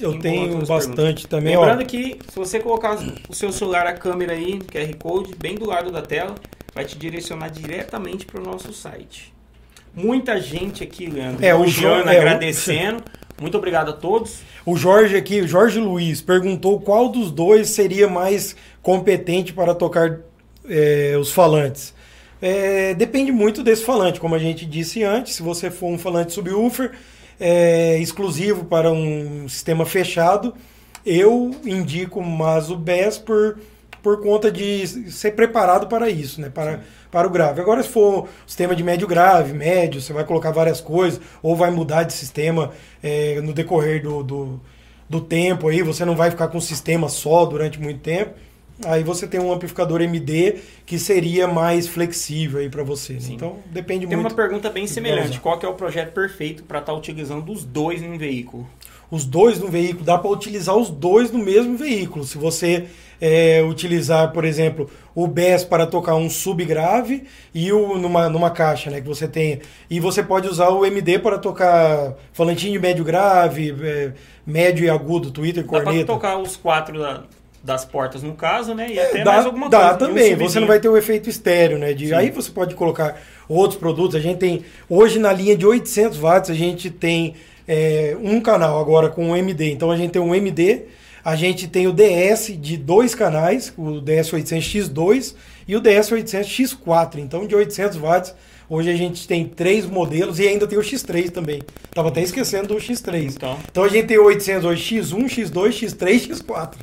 Eu tenho bastante também, Lembrando ó. que se você colocar o seu celular, a câmera aí, QR Code, bem do lado da tela, vai te direcionar diretamente para o nosso site. Muita gente aqui, Leandro, É, o Jo- é, o- agradecendo. Muito obrigado a todos. O Jorge aqui, o Jorge Luiz, perguntou qual dos dois seria mais competente para tocar é, os falantes. É, depende muito desse falante, como a gente disse antes. Se você for um falante subwoofer é, exclusivo para um sistema fechado, eu indico mais o BES por, por conta de ser preparado para isso, né? Para, para o grave. Agora, se for um sistema de médio grave, médio, você vai colocar várias coisas, ou vai mudar de sistema é, no decorrer do, do, do tempo aí, você não vai ficar com um sistema só durante muito tempo. Aí você tem um amplificador MD que seria mais flexível aí para você. né? Então depende Tem muito. uma pergunta bem semelhante. Qual é o projeto perfeito para estar utilizando os dois em um veículo? os dois no veículo, dá para utilizar os dois no mesmo veículo. Se você é, utilizar, por exemplo, o BES para tocar um subgrave e o numa, numa caixa, né, que você tem, e você pode usar o MD para tocar falantinho de médio grave, é, médio e agudo, Twitter, Dá para corneta. tocar os quatro da- das portas no caso, né? E É, até dá, mais alguma dá coisa. um também. Você não vai ter o efeito estéreo, né? De, Sim. aí você pode colocar outros produtos. A gente tem hoje na linha de 800 watts a gente tem é, um canal agora com um MD. Então a gente tem um MD, a gente tem o DS de dois canais, o DS 800X2 e o DS 800X4. Então de 800 watts hoje a gente tem três modelos e ainda tem o X3 também. Tava até esquecendo do X3. Então, Então a gente tem o 800 hoje X1, X2, X3, X4.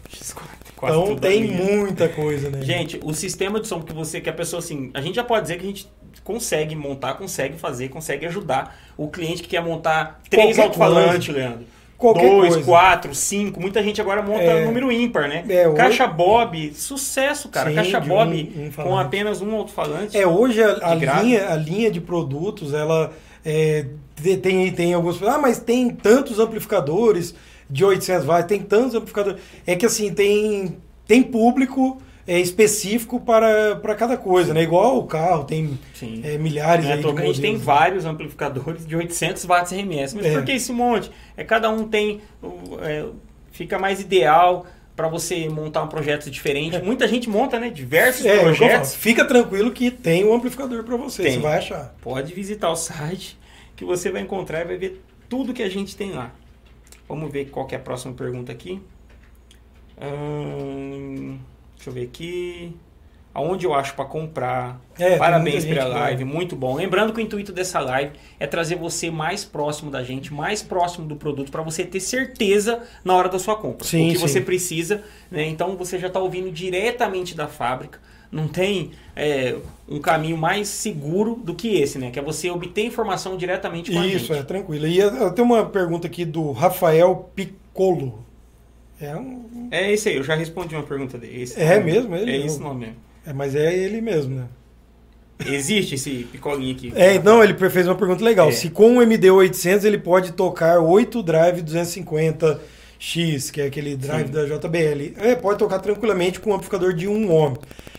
Quase Então tem linha. muita coisa, né? Gente, o sistema de som que você, que a pessoa assim, a gente já pode dizer que a gente consegue montar, consegue fazer, consegue ajudar o cliente que quer montar três alto-falantes, Leandro. Qualquer Dois, coisa. quatro, cinco. Muita gente agora monta É. número ímpar, né? É, hoje- Caixa Bob, sucesso, cara. Sim, Caixa Bob um- um com apenas um alto-falante. É, hoje a, a linha, a linha de produtos, ela é, te- tem, tem alguns. Ah, mas tem tantos amplificadores de 800 watts, tem tantos amplificadores. É que assim, tem, tem público é, específico para, para cada coisa, né? Igual o carro, tem é, milhares Né? aí de a gente tem modelos. vários amplificadores de 800 watts RMS. Mas É. por que esse monte? É cada um tem é, fica mais ideal para você montar um projeto diferente. Muita gente monta, né, diversos É, é projetos. fica tranquilo que tem um amplificador para você, Tem. você vai achar. Pode visitar o site que você vai encontrar e vai ver tudo que a gente tem lá. Vamos ver qual é a próxima pergunta aqui. Ahn, deixa eu ver aqui. Aonde eu acho para comprar? É, Parabéns pela live, muito bom. Lembrando que o intuito dessa live é trazer você mais próximo da gente, mais próximo do produto, para você ter certeza na hora da sua compra. Sim, o que sim. você precisa, né? Então você já está ouvindo diretamente da fábrica. Não tem é, um caminho mais seguro do que esse, né? Que é você obter informação diretamente com a Isso, gente. é tranquilo. E eu tenho uma pergunta aqui do Rafael Piccolo. É, um, É esse aí, eu já respondi uma pergunta dele. Esse É nome. mesmo? Ele É mesmo? esse nome mesmo. é, mas é ele mesmo, né? Existe esse picolinho aqui. É, não, ele fez uma pergunta legal. É. Se com o MD800 ele pode tocar 8 drive 250X, que é aquele drive Sim. da JBL. É, pode tocar tranquilamente com um amplificador de 1 ohm.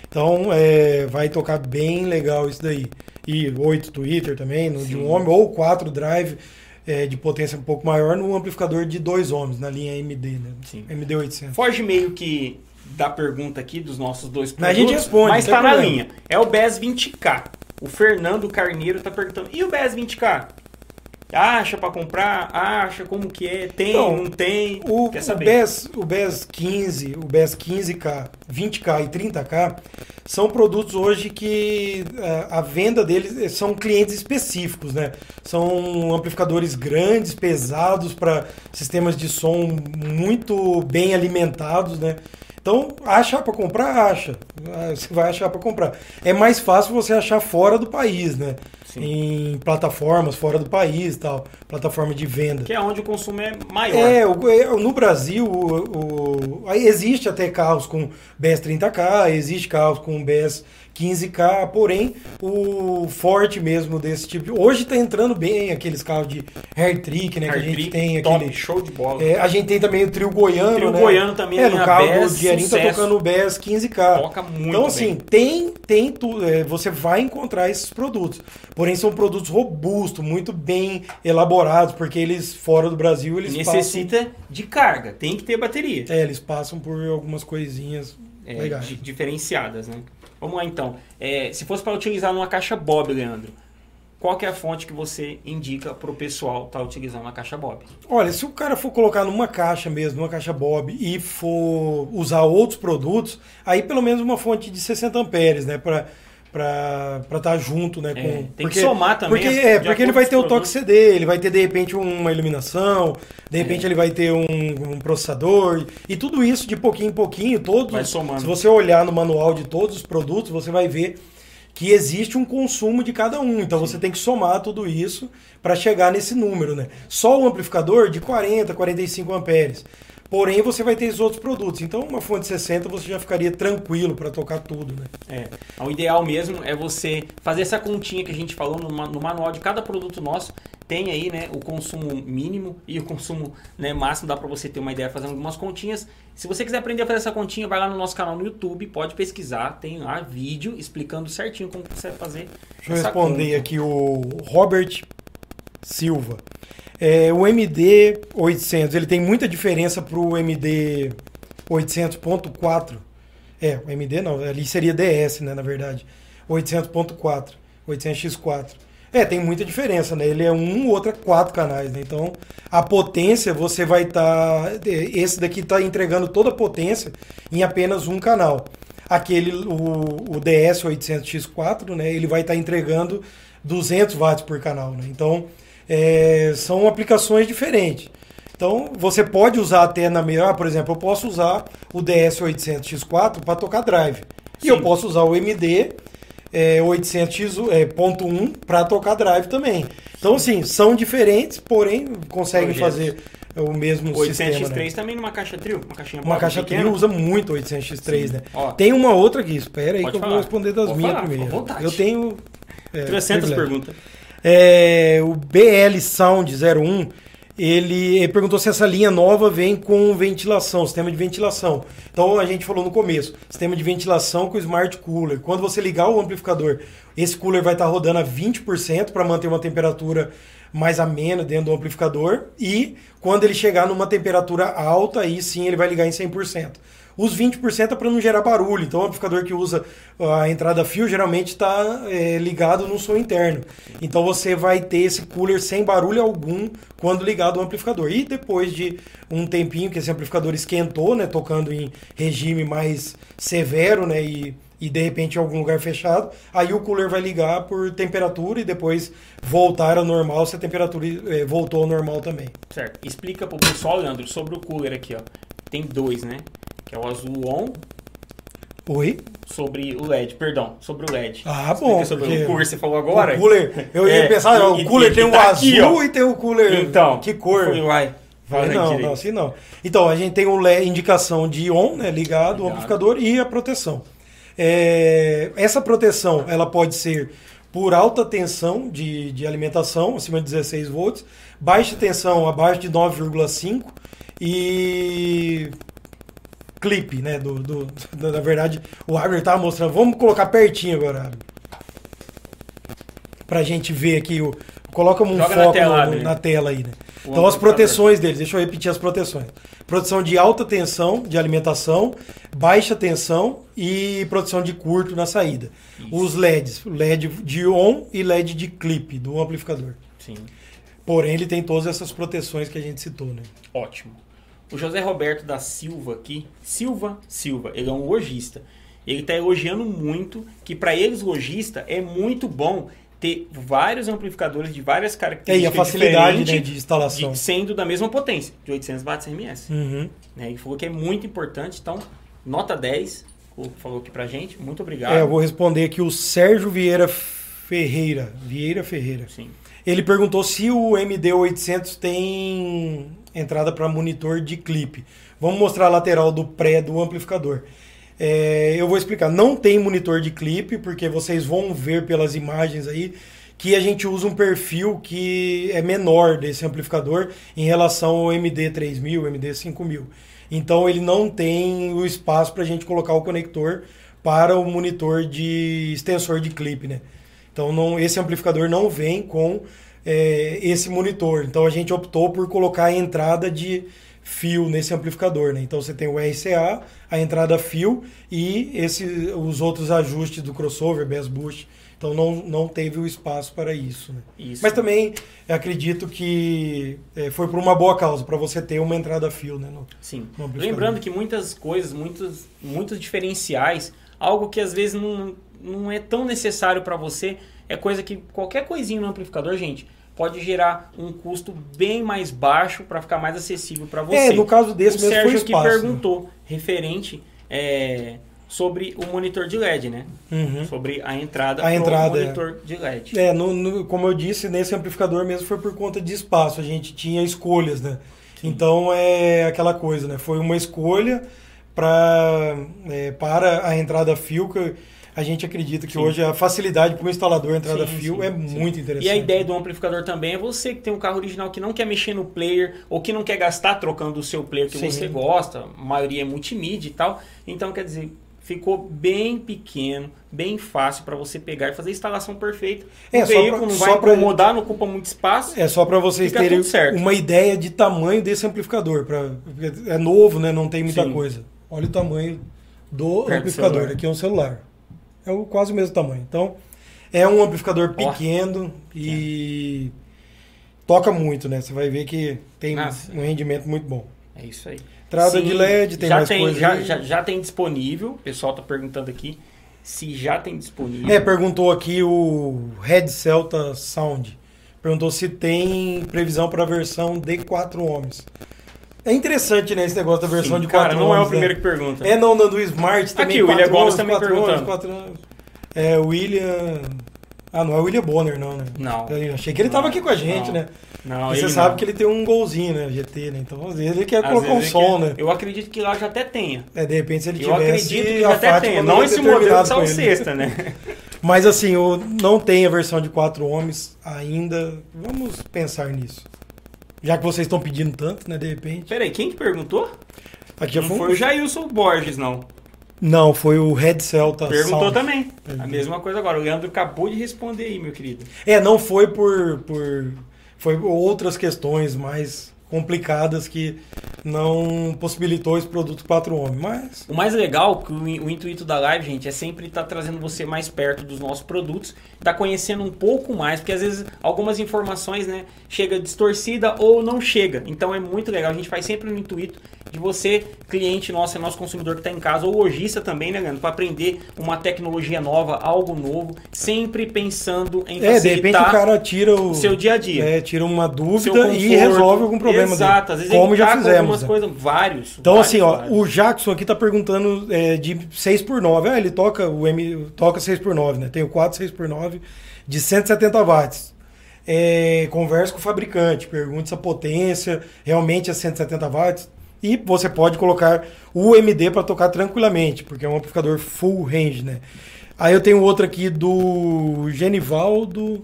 Então, é, vai tocar bem legal isso daí. E 8 Twitter também, no, de Sim. 1 ohm, ou 4 drive é, de potência um pouco maior no amplificador de 2 ohms, na linha MD, né? Sim. MD800. Foge meio que da pergunta aqui dos nossos dois Mas a gente responde, mas não tem tá na linha. É o BES 20K. O Fernando Carneiro tá perguntando, e o BES 20K? Acha pra comprar? Acha? Como que é? Tem? Então, não tem? O, Quer o, saber? BES, o BES 15, o BES 15K, 20K e 30K são produtos hoje que eh, a venda deles eh, são clientes específicos, né? São amplificadores grandes, pesados para sistemas de som muito bem alimentados, né? Então, achar para comprar, acha. Ah, Você vai achar para comprar. É mais fácil você achar fora do país, né? Sim. Em plataformas fora do país, tal, plataforma de venda. Que é onde o consumo é maior. É, o- é, no Brasil o, o- aí existe até carros com BS 30K, existe carros com BS 15K, porém o forte mesmo desse tipo. Hoje está entrando bem aqueles carros de hair trick, né? que a gente tem top, aquele. show de bola. é, a gente tem também o trio goiano. Trio né? goiano também, É, no carro BES, do Rogerinho tá tocando o BES 15K. Toca muito Então, assim, bem. tem, tem tu, é, você vai encontrar esses produtos. Porém, são produtos robustos, muito bem elaborados, porque eles, fora do Brasil, eles Necessita de carga, tem que ter bateria. passam. É, eles passam por algumas coisinhas É, diferenciadas, né? Vamos lá então. É, se fosse para utilizar numa caixa Bob, Leandro, qual que é a fonte que você indica para o pessoal estar utilizando a caixa Bob? Olha, se o cara for colocar numa caixa mesmo, numa caixa Bob, e for usar outros produtos, aí pelo menos uma fonte de 60 amperes, né? Pra, pra, pra estar junto, né? Com, É, tem que somar também Porque, é, porque ele vai ter o toque. CD, ele vai ter de repente uma iluminação, de repente É. ele vai ter um, um processador, e tudo isso de pouquinho em pouquinho, todos. Vai somando. Se você olhar no manual de todos os produtos, você vai ver que existe um consumo de cada um. Então você tem que somar tudo isso para chegar nesse número, né? Só o amplificador de 40, 45 amperes. Porém, você vai ter esses outros produtos. Então, uma fonte de 60 você já ficaria tranquilo para tocar tudo, né? É, o ideal mesmo é você fazer essa continha que a gente falou no, ma- no manual de cada produto nosso. Tem aí, né, o consumo mínimo e o consumo né, máximo. Dá para você ter uma ideia fazendo algumas continhas. Se você quiser aprender a fazer essa continha, vai lá no nosso canal no YouTube, pode pesquisar. Tem lá vídeo explicando certinho como você vai fazer. Deixa eu responder conta. aqui o Robert Silva. É, o MD 800, ele tem muita diferença para o MD 800.4. É, o MD não, ali seria DS, né, na verdade. 800.4, 800x4. É, tem muita diferença, né? Ele é um, outro é quatro canais, né? Então, a potência você vai estar. esse daqui está entregando toda a potência em apenas um canal. Aquele, o, o DS 800X4, né? Ele vai estar entregando 200 watts por canal, né? Então, é, são aplicações diferentes. Então, você pode usar até na melhor, por exemplo, eu posso usar o DS 800X4 para tocar drive. E Sim. eu posso usar o MD é, 800.1 para tocar drive também. Então, assim, são diferentes, porém conseguem Projetos. fazer o mesmo O sistema. 800x3 né? também numa caixa trio? Uma caixinha Uma caixa pequena? trio usa muito o 800x3, Sim. né? Ó. Tem uma outra aqui, espera aí que eu falar. vou responder das Pode minhas falar, primeiro. Eu tenho. É, 300 privilégio. perguntas. É, o BL Sound 01, ele, ele perguntou se essa linha nova vem com ventilação, sistema de ventilação. Então a gente falou no começo, sistema de ventilação com Smart Cooler. Quando você ligar o amplificador, esse cooler vai estar rodando a 20% para manter uma temperatura mais amena dentro do amplificador e quando ele chegar numa temperatura alta, aí sim ele vai ligar em 100%. Os 20% é para não gerar barulho. Então, o amplificador que usa a entrada fio geralmente está ligado no som interno. Então, você vai ter esse cooler sem barulho algum quando ligado ao amplificador. E depois de um tempinho que esse amplificador esquentou, né, tocando em regime mais severo, né, e, e de repente em algum lugar fechado, aí o cooler vai ligar por temperatura e depois voltar ao normal se a temperatura eh, voltou ao normal também. Certo. Explica pro pessoal, Leandro, sobre o cooler aqui, ó. Tem dois, né? Que é o azul on Oi? sobre o LED, perdão, sobre o LED. Ah, Explica bom, sobre o cooler, você falou agora? O cooler, eu ia É, pensar, ó, o cooler e- tem o tá azul e tem o cooler. Então, que cor? Foi, vai. Não, direito. não, assim não. Então, a gente tem o LED, indicação de on, né, ligado, o Ligado. amplificador e a proteção. É, essa proteção, ela pode ser por alta tensão de, de alimentação, acima de 16 volts, baixa tensão abaixo de 9,5 e clipe, né, do, do- na verdade, o Abner estava mostrando, vamos colocar pertinho agora. Pra gente ver aqui, o, coloca um Joga na foco tela, no- na tela aí, né? O Então as amplificador. proteções dele, deixa eu repetir as proteções. Proteção de alta tensão de alimentação, baixa tensão e proteção de curto na saída. Isso. Os LEDs, LED de on e LED de clipe do amplificador. Sim, Porém, ele tem todas essas proteções que a gente citou, né? ótimo. O José Roberto da Silva aqui, Silva Silva, ele é um lojista. Ele está elogiando muito que para eles lojista é muito bom ter vários amplificadores de várias É, características e a facilidade né, de instalação. de- sendo da mesma potência, de 800 watts RMS. Uhum. Né? Ele falou que é muito importante, então nota 10, o- falou aqui pra gente, muito obrigado. É, eu vou responder aqui o Sérgio Vieira Ferreira. Vieira Ferreira. Sim. Ele perguntou se o MD800 tem entrada para monitor de clipe. Vamos mostrar a lateral do pré do amplificador. É, eu vou explicar. Não tem monitor de clipe, porque vocês vão ver pelas imagens aí que a gente usa um perfil que é menor desse amplificador em relação ao MD3000, MD5000. Então ele não tem o espaço para a gente colocar o conector para o monitor de extensor de clipe, né? Então não, esse amplificador não vem com é, esse monitor. Então a gente optou por colocar a entrada de fio nesse amplificador, né? Então você tem o RCA, a entrada fio e esse, os outros ajustes do crossover, bass boost. Então não, não teve o espaço para isso, né? Isso. Mas também acredito que é, foi por uma boa causa, para você ter uma entrada fio, né? No, Sim. no. Lembrando que muitas coisas, muitos, muitos diferenciais, algo que às vezes não, não é tão necessário para você, é coisa que qualquer coisinha no amplificador, gente, pode gerar um custo bem mais baixo para ficar mais acessível para você. É, no caso desse o mesmo Sérgio foi espaço. né? perguntou referente é, sobre o monitor de LED, né? Uhum. Sobre a entrada A entrada, é. monitor de LED. É, no, no- como eu disse, nesse amplificador mesmo foi por conta de espaço. A gente tinha escolhas, né? Então é aquela coisa, né? Foi uma escolha pra, é, para a entrada que a gente acredita que Sim. hoje a facilidade para o instalador entrada Sim, fio sim, é muito interessante. E a ideia do amplificador também é você que tem um carro original que não quer mexer no player ou que não quer gastar trocando o seu player que você gosta, a maioria é multimídia e tal. Então, quer dizer, ficou bem pequeno, bem fácil para você pegar e fazer a instalação perfeita. É, o veículo pra- não vai pra- incomodar, não ocupa muito espaço. É só para vocês terem uma ideia de tamanho desse amplificador. Pra, é novo, né? Não tem muita Sim. coisa. Olha o tamanho do Perto do amplificador. Aqui é um celular. É o, quase o mesmo tamanho. Então, é um amplificador pequeno e toca muito, né? Você vai ver que tem Nossa. um rendimento muito bom. É isso aí. Entrada de LED, tem já mais tem, coisa já, já, já tem disponível. O pessoal tá perguntando aqui se já tem disponível. É, perguntou aqui o Red Celta Sound. Perguntou se tem previsão para a versão de 4 ohms. É interessante, né, esse negócio da versão Sim, de 4 cara, ohms. não é o né? primeiro que pergunta. É, não, não, do Smart também. Aqui, o William 4 Gomes também 4 ohms, perguntando. 4 ohms. É, o William... Ah, não é o William Bonner, não, né? Não. Eu achei que ele tava aqui com a gente, Não. né? Não, e você sabe não. que ele tem um golzinho, né? GT, né? Então, às vezes, ele quer Às colocar um som, ele né? quer- Eu acredito que lá já até tenha. É, de repente, se ele Eu tivesse, acredito que já até tenha. não esse modelo que saiu sexta, né? Mas assim, o, não tem a versão de 4 ohms ainda. Vamos pensar nisso. Já que vocês estão pedindo tanto, né? De repente. Peraí, quem que perguntou? Aqui já não foi, foi o Jailson Borges, não. Não, foi o Red Celta. Perguntou Sound. também. A mesma coisa agora. O Leandro acabou de responder aí, meu querido. É, não foi por, por. Foi por outras questões mais complicadas que não possibilitou esse produto 4 ohms. Mas. O mais legal, que o, o intuito da live, gente, é sempre estar trazendo você mais perto dos nossos produtos, tá conhecendo um pouco mais, porque às vezes algumas informações, né, chega distorcida ou não chega. Então é muito legal. A gente faz sempre no intuito de você, cliente nosso, é nosso consumidor que está em casa, ou lojista também, né, Leandro, para aprender uma tecnologia nova, algo novo, sempre pensando em É, de repente o facilitar cara tira o. o seu dia a dia. É, tira uma dúvida e resolve algum problema Exato, às dele. vezes Como ele já tá fizemos. algumas né? coisas, vários. Então, vários, assim, ó, vários. o Jackson aqui tá perguntando é, de 6x9. Ah, ele toca o M, toca 6x9, né? Tem o 4 6x9 de 170 watts. É, conversa com o fabricante, pergunta se a potência realmente é 170 watts. E você pode colocar o MD para tocar tranquilamente, porque é um amplificador full range, né? Aí eu tenho outro aqui do Genivaldo.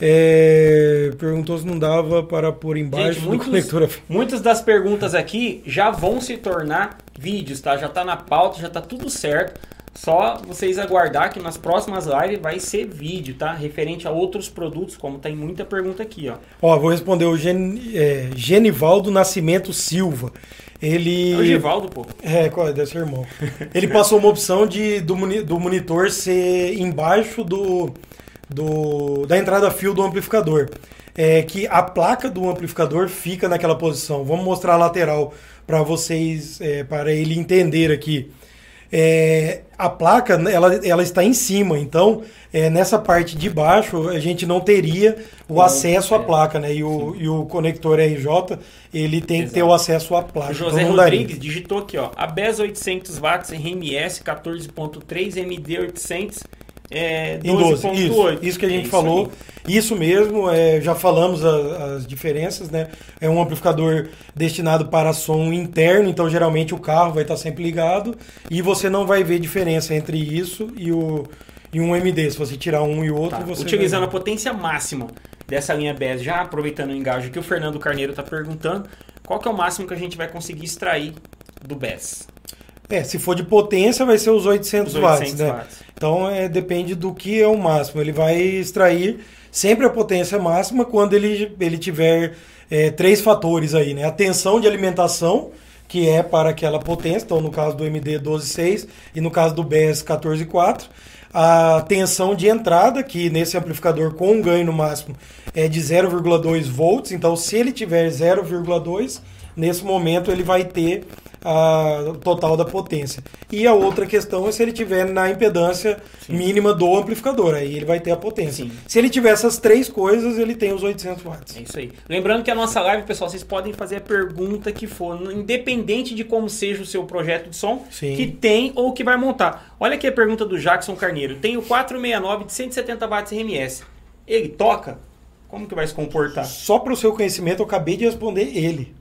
é, perguntou se não dava para pôr embaixo Gente, muitos, conector. muitas das perguntas aqui já vão se tornar vídeos, tá? Já tá na pauta, já tá tudo certo. Só vocês aguardar que nas próximas lives vai ser vídeo, tá? Referente a outros produtos, como tem muita pergunta aqui, ó. Ó, vou responder o Gen, é, Genivaldo Nascimento Silva. Ele. É o Givaldo, pô. É, qual é? Deve ser irmão. Ele passou uma opção de, do, moni- do monitor ser embaixo do, do, da entrada fio do amplificador. É que a placa do amplificador fica naquela posição. Vamos mostrar a lateral para vocês, é, para ele entender aqui. É, a placa ela, ela está em cima, então é, nessa parte de baixo a gente não teria o acesso à é. placa, né? E o, e o conector RJ ele tem que ter Exato. o acesso à placa. O então José daria. Rodrigues digitou aqui, ó. A BES 800 watts RMS 14.3 MD 800 é, Em 12, 12.8. isso, isso que a É gente isso falou. aí. Isso mesmo, é, já falamos a- as diferenças, né? É um amplificador destinado para som interno, então geralmente o carro vai estar sempre ligado e você não vai ver diferença entre isso e, o, e um MD. Se você tirar um e outro, Tá. você. Utilizando a vai... potência máxima dessa linha BES, já aproveitando o engajo que o Fernando Carneiro está perguntando, qual que é o máximo que a gente vai conseguir extrair do BES? É, se for de potência, vai ser os 800, Os watts, 800 né? watts. Então, é, depende do que é o máximo. Ele vai extrair sempre a potência máxima quando ele, ele tiver é, três fatores aí, né? A tensão de alimentação, que é para aquela potência, então no caso do MD 12.6 e no caso do BES 14.4. A tensão de entrada, que nesse amplificador com um ganho no máximo é de 0,2 volts. Então, se ele tiver 0,2, nesse momento ele vai ter a total da potência. E a outra questão é se ele tiver na impedância mínima do amplificador, aí ele vai ter a potência. Sim. Se ele tiver essas três coisas, ele tem os 800 watts. É isso aí. Lembrando que a nossa live, pessoal, vocês podem fazer a pergunta que for, independente de como seja o seu projeto de som, Sim. que tem ou que vai montar. Olha aqui a pergunta do Jackson Carneiro. Tem o 469 de 170 watts RMS. Ele toca? Como que vai se comportar? Só para o seu conhecimento, eu acabei de responder ele.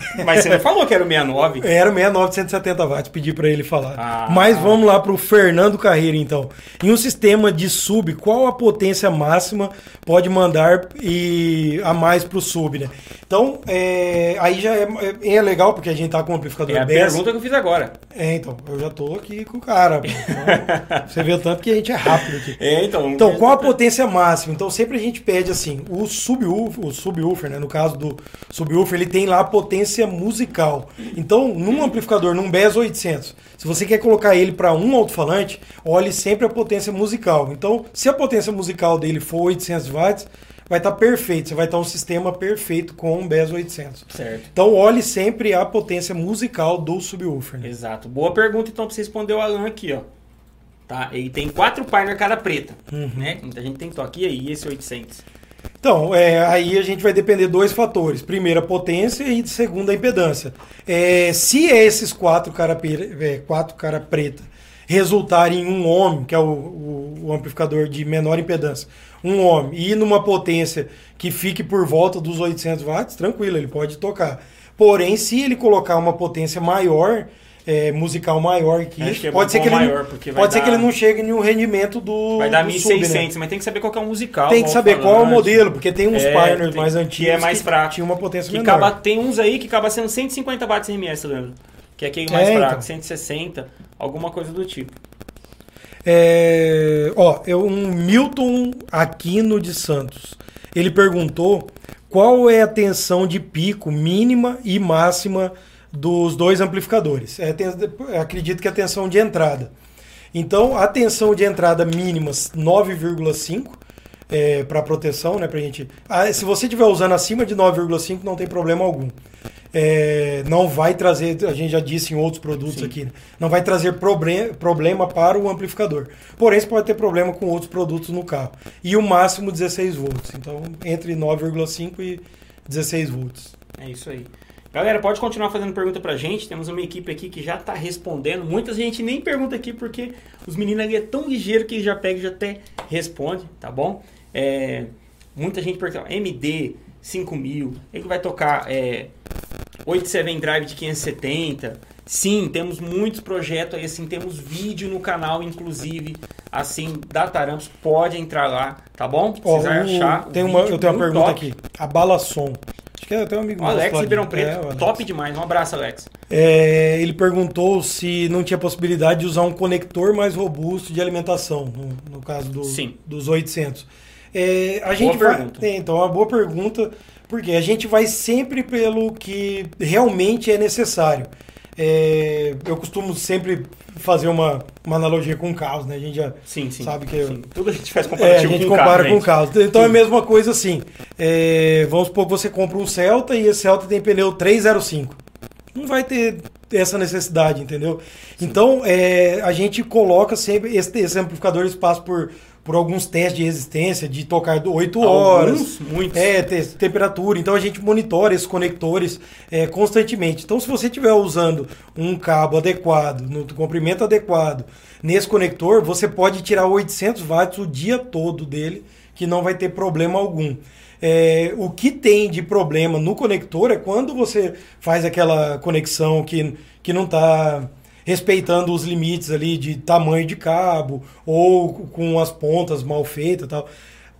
Mas você não falou que era o 69? Era o 69 de 170 watts, pedi para ele falar. Ah. Mas vamos lá para o Fernando Carreira, então. Em um sistema de sub, qual a potência máxima pode mandar e a mais para o sub, né? Então, é, aí já é, é legal, porque a gente tá com um amplificador É a BES. pergunta que eu fiz agora. É, então, eu já tô aqui com o cara. Então, você vê o tanto que a gente é rápido aqui. É, então. Então, qual a potência máxima? Então, sempre a gente pede assim, o subwoofer, o subwoofer, né? No caso do subwoofer, ele tem lá a potência musical. Então, num amplificador, num BES 800, se você quer colocar ele para um alto-falante, olhe sempre a potência musical. Então, se a potência musical dele for 800 watts, vai estar perfeito. Você vai estar um sistema perfeito com um BES 800. Certo. Então, olhe sempre a potência musical do subwoofer. Né? Exato. Boa pergunta, então, pra você responder o Alan aqui, ó. Tá? Ele tem quatro pioneer cara preta, Uhum. né? Muita gente tem toque. E aí, esse 800? Então, é, aí a gente vai depender de dois fatores. Primeiro, a potência e segundo, a impedância. É, se esses quatro cara, é, quatro cara preta resultarem em um ohm, que é o, o- o amplificador de menor impedância, um ohm, e numa potência que fique por volta dos 800 watts, tranquilo, ele pode tocar. Porém, se ele colocar uma potência maior, é, musical maior que isso, que é pode ser que ele, maior, porque vai pode ser que dar- ele não chegue em um rendimento do Vai dar do sub, 1.600, né? mas tem que saber qual que é o musical. Tem que saber qual é o falando, modelo, porque tem uns É, tem- mais que antigos é mais fraco. tinha uma potência Que menor. acaba, tem uns aí que acaba sendo 150 watts RMS, lembra? Que é aquele mais É, fraco, então. 160, alguma coisa do tipo. É, ó, eu, um Milton Aquino de Santos. Ele perguntou qual é a tensão de pico mínima e máxima dos dois amplificadores. É, ten- acredito que a tensão de entrada. Então, a tensão de entrada mínima 9,5 é, para proteção, né, pra gente. Ah, se você estiver usando acima de 9,5 não tem problema algum. É, não vai trazer, a gente já disse em outros produtos Sim. aqui, né, não vai trazer proble- problema para o amplificador. Porém, você pode ter problema com outros produtos no carro. E o máximo 16 volts. Então, entre 9,5 e 16 volts. É isso aí. Galera, pode continuar fazendo pergunta pra gente. Temos uma equipe aqui que já tá respondendo. Muita gente nem pergunta aqui porque os meninos ali é tão ligeiro que já pega e já até responde, tá bom? É, muita gente pergunta, MD 5000, ele vai tocar é, 87 Drive de 570. Sim, temos muitos projetos aí, assim, temos vídeo no canal, inclusive, assim, da Taramps, pode entrar lá, tá bom? Ó, Precisa o- achar. tem uma, eu tenho uma pergunta top. aqui. A Bala Som. Acho que é até um amigo O Alex Ribeirão é, Preto, Alex. top demais. Um abraço, Alex. É, ele perguntou se não tinha possibilidade de usar um conector mais robusto de alimentação, no, no caso do- Sim. dos 800. É, a gente Boa vai, pergunta. é, então, é uma boa pergunta, porque a gente vai sempre pelo que realmente é necessário. É, eu costumo sempre fazer uma, uma analogia com carros, né? A gente já Sim, sim. sabe que sim. Tudo a gente faz é, a comparativo gente com o compara carro, com gente. carros. Então é a mesma coisa assim. É, vamos supor que você compra um Celta e esse Celta tem pneu 305. Não vai ter essa necessidade, entendeu? Então é, a gente coloca sempre. Esse, esse amplificador passam por, por alguns testes de resistência, de tocar 8 horas. Alguns, muitos. É, te- temperatura. Então a gente monitora esses conectores é, constantemente. Então, se você estiver usando um cabo adequado, no comprimento adequado, nesse conector, você pode tirar 800 watts o dia todo dele, que não vai ter problema algum. É, o que tem de problema no conector é quando você faz aquela conexão que, que não está respeitando os limites ali de tamanho de cabo ou com as pontas mal feitas e tal.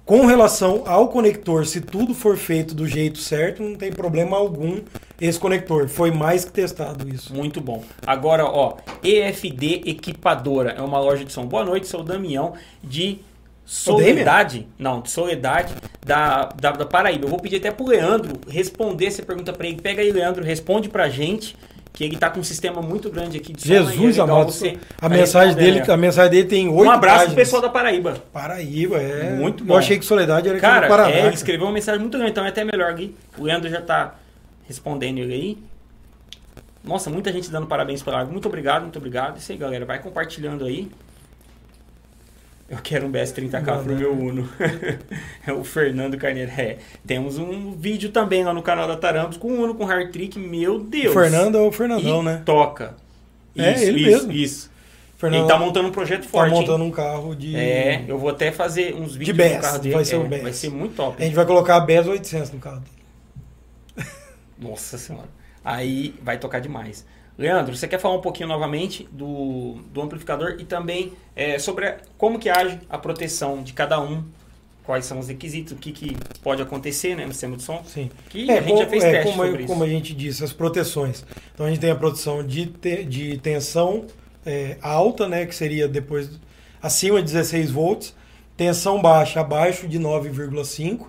Com relação ao conector, se tudo for feito do jeito certo, não tem problema algum esse conector. Foi mais que testado isso. Muito bom. Agora, ó, EFD Equipadora é uma loja de som. Boa noite, sou o Damião de Soledade. Não, de Soledade da, da, da Paraíba. Eu vou pedir até pro Leandro responder essa pergunta para ele. Pega aí, Leandro, responde pra gente que ele tá com um sistema muito grande aqui de som. Jesus é amado, a mensagem dele, a mensagem dele tem oito Um abraço páginas. pro pessoal da Paraíba. Paraíba, é. Muito Eu bom. achei que Soledade era Cara, no Paraná. é, ele escreveu uma mensagem muito grande, então é até melhor aqui. O Leandro já tá respondendo ele aí. Nossa, muita gente dando parabéns live. Muito obrigado, muito obrigado. Isso aí, galera. Vai compartilhando aí. Eu quero um BS30K pro Manda. meu Uno. é o Fernando Carneiro. É, temos um vídeo também lá no canal da Tarambos com o Uno com hard trick. Meu Deus. O Fernando é o Fernandão, E né? toca. É, Isso, ele isso, mesmo. Isso. Fernando Ele tá montando um projeto tá forte. hein? montando um carro de. É, eu vou até fazer uns vídeos BS, do carro dele. vai ser É, o BS. Vai ser muito top. A gente vai colocar a BES 800 no carro dele. Nossa senhora. Aí vai tocar demais. Leandro, você quer falar um pouquinho novamente do, do amplificador e também é, sobre a- como que age a proteção de cada um, quais são os requisitos, o que, que pode acontecer né, no sistema de som? Sim. Que a gente como, já fez é, teste como, sobre como a gente disse, as proteções. Então a gente tem a proteção de, te- de tensão é, alta, né, que seria depois acima de 16 volts, tensão baixa abaixo de 9,5,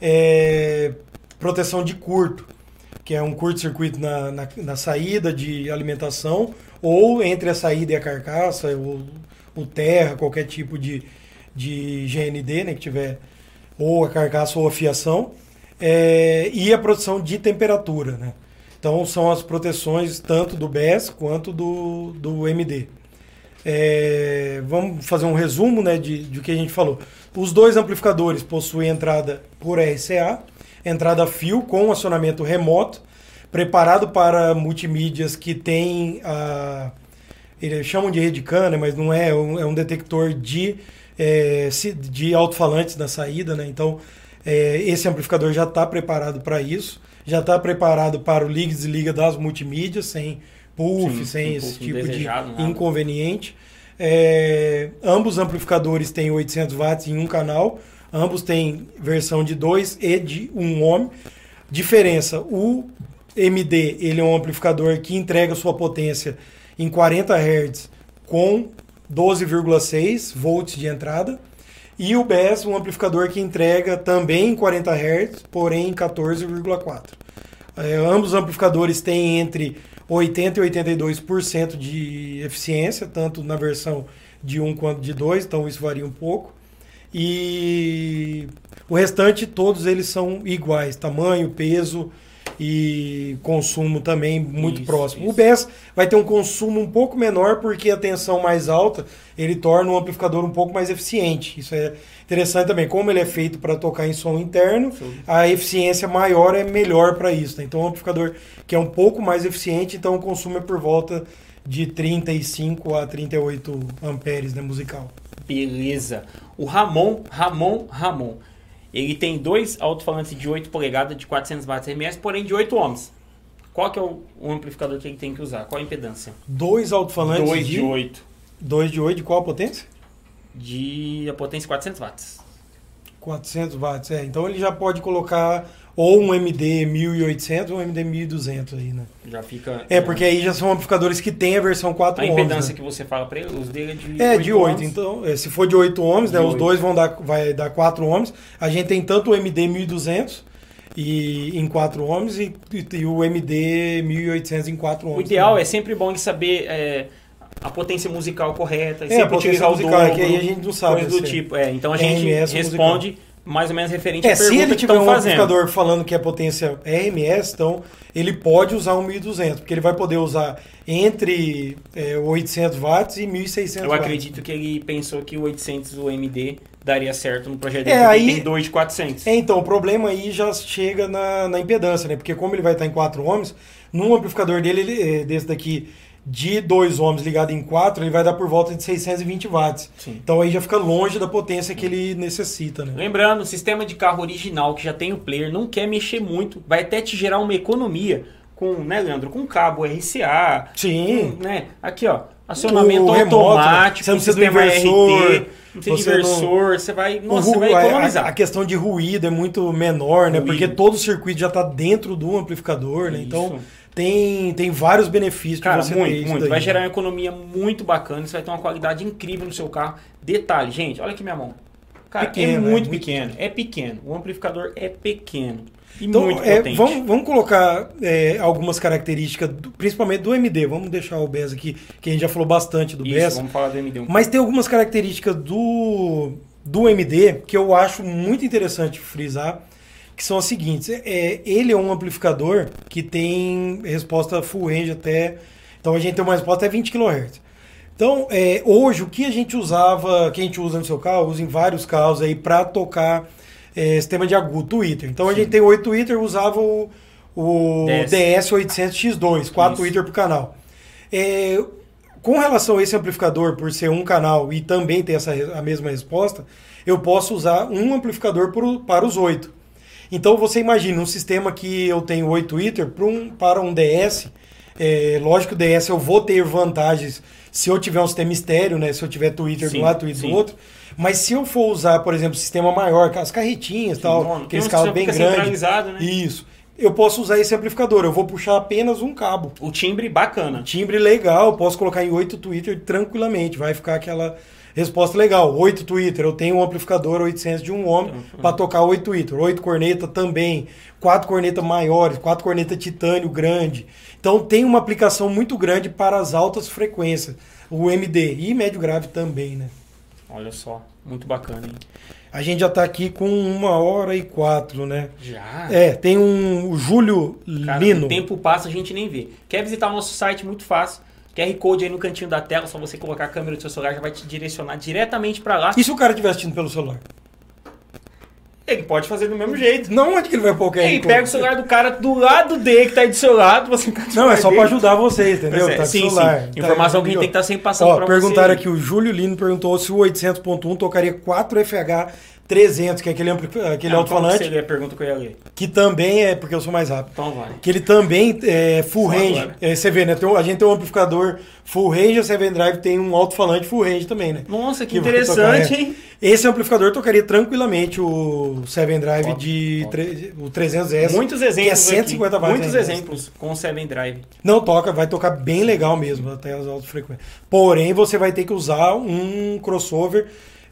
é, proteção de curto, que é um curto-circuito na, na, na saída de alimentação ou entre a saída e a carcaça, ou o terra, qualquer tipo de, de GND, né, que tiver ou a carcaça ou a fiação, é, e a proteção de temperatura. Né? Então são as proteções tanto do BES quanto do, do MD. É, vamos fazer um resumo né, de, de o que a gente falou. Os dois amplificadores possuem entrada por RCA, entrada fio com acionamento remoto, preparado para multimídias que tem a. Eles chamam de rede CAN, né, mas não é, é um- detector de, é, de alto-falantes na saída. Né? Então, é, esse amplificador já está preparado para isso, já está preparado para o liga e desliga das multimídias, sem puff, Sim, sem esse tipo de nada. inconveniente. É, ambos amplificadores têm 800 watts em um canal, ambos têm versão de 2 e de 1 ohm. Diferença, o MD ele é um amplificador que entrega sua potência em 40 Hz com 12,6 volts de entrada. E o BES, um amplificador que entrega também em 40 Hz, porém em 14,4. É, ambos os amplificadores têm entre 80% e 82% de eficiência, tanto na versão de 1 quanto de 2, então isso varia um pouco. E o restante, todos eles são iguais, tamanho, peso e consumo também muito Isso, próximo. O isso. BES vai ter um consumo um pouco menor porque a tensão mais alta ele torna o amplificador um pouco mais eficiente. Isso é interessante também. Como ele é feito para tocar em som interno, a eficiência maior é melhor para isso. né? Então, um amplificador que é um pouco mais eficiente, então o consumo é por volta de 35 a 38 amperes né, musical. Beleza. O Ramon, Ramon, Ramon. Ele tem dois alto-falantes de 8 polegadas de 400 watts RMS, porém de 8 ohms. Qual que é o, o amplificador que ele tem que usar? Qual a impedância? Dois alto-falantes 2 de, de 8. 2 de 8 de qual potência? De a potência 400 watts. 400 watts, é. Então ele já pode colocar ou um MD 1800 ou um MD 1200 aí, né? Já fica. É, porque aí já são amplificadores que têm a versão 4 A ohms, impedância né? que você fala pra ele, os dele é de É, de 8. ohms. Então, é, se for de 8 ohms, né, De os 8. dois vão dar, vai dar 4 ohms. A gente tem tanto o MD 1200 e, em 4 ohms e, e- o MD 1800 em 4 ohms. O ideal também. é sempre bom em saber é, a potência musical correta, É, a sempre potência utilizar musical, o é dobro, que aí a gente não sabe coisas do se- tipo. É, então a gente RMS responde mais ou menos referente É, à se pergunta ele que tiver um fazendo. amplificador falando que é potência RMS, então ele pode usar um 1200, porque ele vai poder usar entre é, 800 watts e 1600 Eu watts. acredito que ele pensou que o 800 UMD daria certo no projeto É, aí- tem dois de 400. É, então, o problema aí já chega na, na impedância, né? Porque como ele vai estar em 4 ohms, num amplificador dele, ele, é, desse daqui, de 2 ohms ligado em 4, ele vai dar por volta de 620 watts. Sim. Então aí já fica longe da potência que ele necessita, né? Lembrando, o sistema de carro original que já tem o player não quer mexer muito, vai até te gerar uma economia com, né, Leandro, com cabo RCA, Sim. com, né, aqui ó, acionamento O remoto, né? automático, Você não precisa sistema inversor. RT, Não tem inversor, não... você vai, nossa, você vai economizar. A, a, questão de ruído é muito menor, né? Ruído. Porque todo o circuito já está dentro do amplificador, né? Então tem, tem vários benefícios Cara, você muito, muito. Vai gerar uma economia muito bacana, você vai ter uma qualidade incrível no seu carro. Detalhe, gente, olha aqui minha mão. Cara, pequeno, é muito, é pequeno. É pequeno. O amplificador é pequeno. E então, muito é, vamos, vamos colocar é, algumas características, do, principalmente do MD. Vamos deixar o BES aqui, que a gente já falou bastante do Isso, BES. Vamos falar do MD. Um mas tem algumas características do, do MD que eu acho muito interessante frisar que são as seguintes. É, ele é um amplificador que tem resposta full range até. Então a gente tem uma resposta até 20 kHz. Então, é, hoje, o que a gente usava, que a gente usa no seu carro, usa em vários carros aí para tocar é, sistema de agudo, Twitter. Então Sim. a gente tem 8 Twitter, usava o, o DS. 800X2, 4 Twitter por canal. É, com relação a esse amplificador, por ser um canal e também ter essa, a mesma resposta, eu posso usar um amplificador por, para os 8. Então você imagina um sistema que eu tenho 8 Twitter para um, para um DS. É, lógico DS eu vou ter vantagens se eu tiver um sistema estéreo, né? Se eu tiver Twitter sim, do lado, Twitter sim. do outro. Mas se eu for usar, por exemplo, sistema maior, as carretinhas e tal, não, aqueles carros bem grandes. Né? Isso. Eu posso usar esse amplificador, eu vou puxar apenas um cabo. O timbre bacana. O timbre legal, posso colocar em 8 Twitter tranquilamente, vai ficar aquela Resposta legal, 8 Twitter, eu tenho um amplificador 800 de um ohm uhum. para tocar 8 Twitter, 8 corneta também, 4 cornetas maiores, 4 corneta titânio grande. Então tem uma aplicação muito grande para as altas frequências, o MD e médio grave também, né? Olha só, muito bacana, hein? A gente já está aqui com uma hora e quatro, né? Já? É, tem um o Júlio Cara, Lino. O tempo passa, a gente nem vê. Quer visitar o nosso site muito fácil QR Code aí no cantinho da tela, só você colocar a câmera do seu celular já vai te direcionar diretamente para lá. E se o cara estiver assistindo pelo celular? Ele pode fazer do mesmo jeito. Não onde que ele vai pôr o QR Ele pega o celular do cara do lado dele, que tá aí do seu lado, você Não, é só para ajudar vocês, entendeu? É, tá sim, celular. Sim. Tá Informação que a gente tem que estar tá sempre passando Ó, perguntaram você. aqui, o Júlio Lino perguntou se o 800.1 tocaria 4 FH 300, que é aquele, aquele ah, alto-falante. A pergunta que eu ia ler. Que também é, porque eu sou mais rápido. Então vai. Que ele também é full Só range. É, você vê, né? Tem, a gente tem um amplificador full range, a Seven Drive tem um alto-falante full range também, né? Nossa, que, que interessante, tocar, hein? Esse amplificador tocaria tranquilamente o Seven Drive top, de top. o 300S. Muitos exemplos. Que é 150 watts. Muitos exemplos com o Seven Drive. Não toca, vai tocar bem legal mesmo, até as altas frequências. Porém, você vai ter que usar um crossover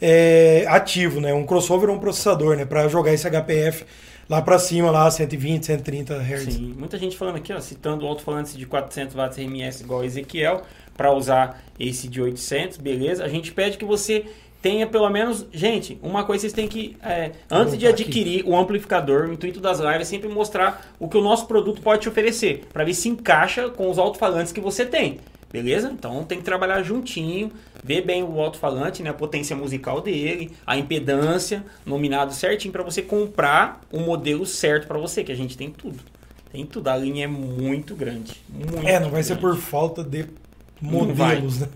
é, ativo, né? Um crossover ou um processador, né? Para jogar esse HPF lá para cima, lá 120, 130 Hz. Sim, muita gente falando aqui, ó, citando o alto-falante de 400 watts RMS igual Ezequiel, para usar esse de 800, beleza? A gente pede que você tenha pelo menos. Gente, uma coisa vocês têm que. É, antes de adquirir aqui. o amplificador, o intuito das lives é sempre mostrar o que o nosso produto pode te oferecer, para ver se encaixa com os alto-falantes que você tem. Beleza? Então tem que trabalhar juntinho, ver bem o alto-falante, né, a potência musical dele, a impedância, nominado certinho para você comprar o modelo certo para você, que a gente tem tudo. Tem tudo, a linha é muito grande. Muito é, não vai grande. ser por falta de modelos, não né?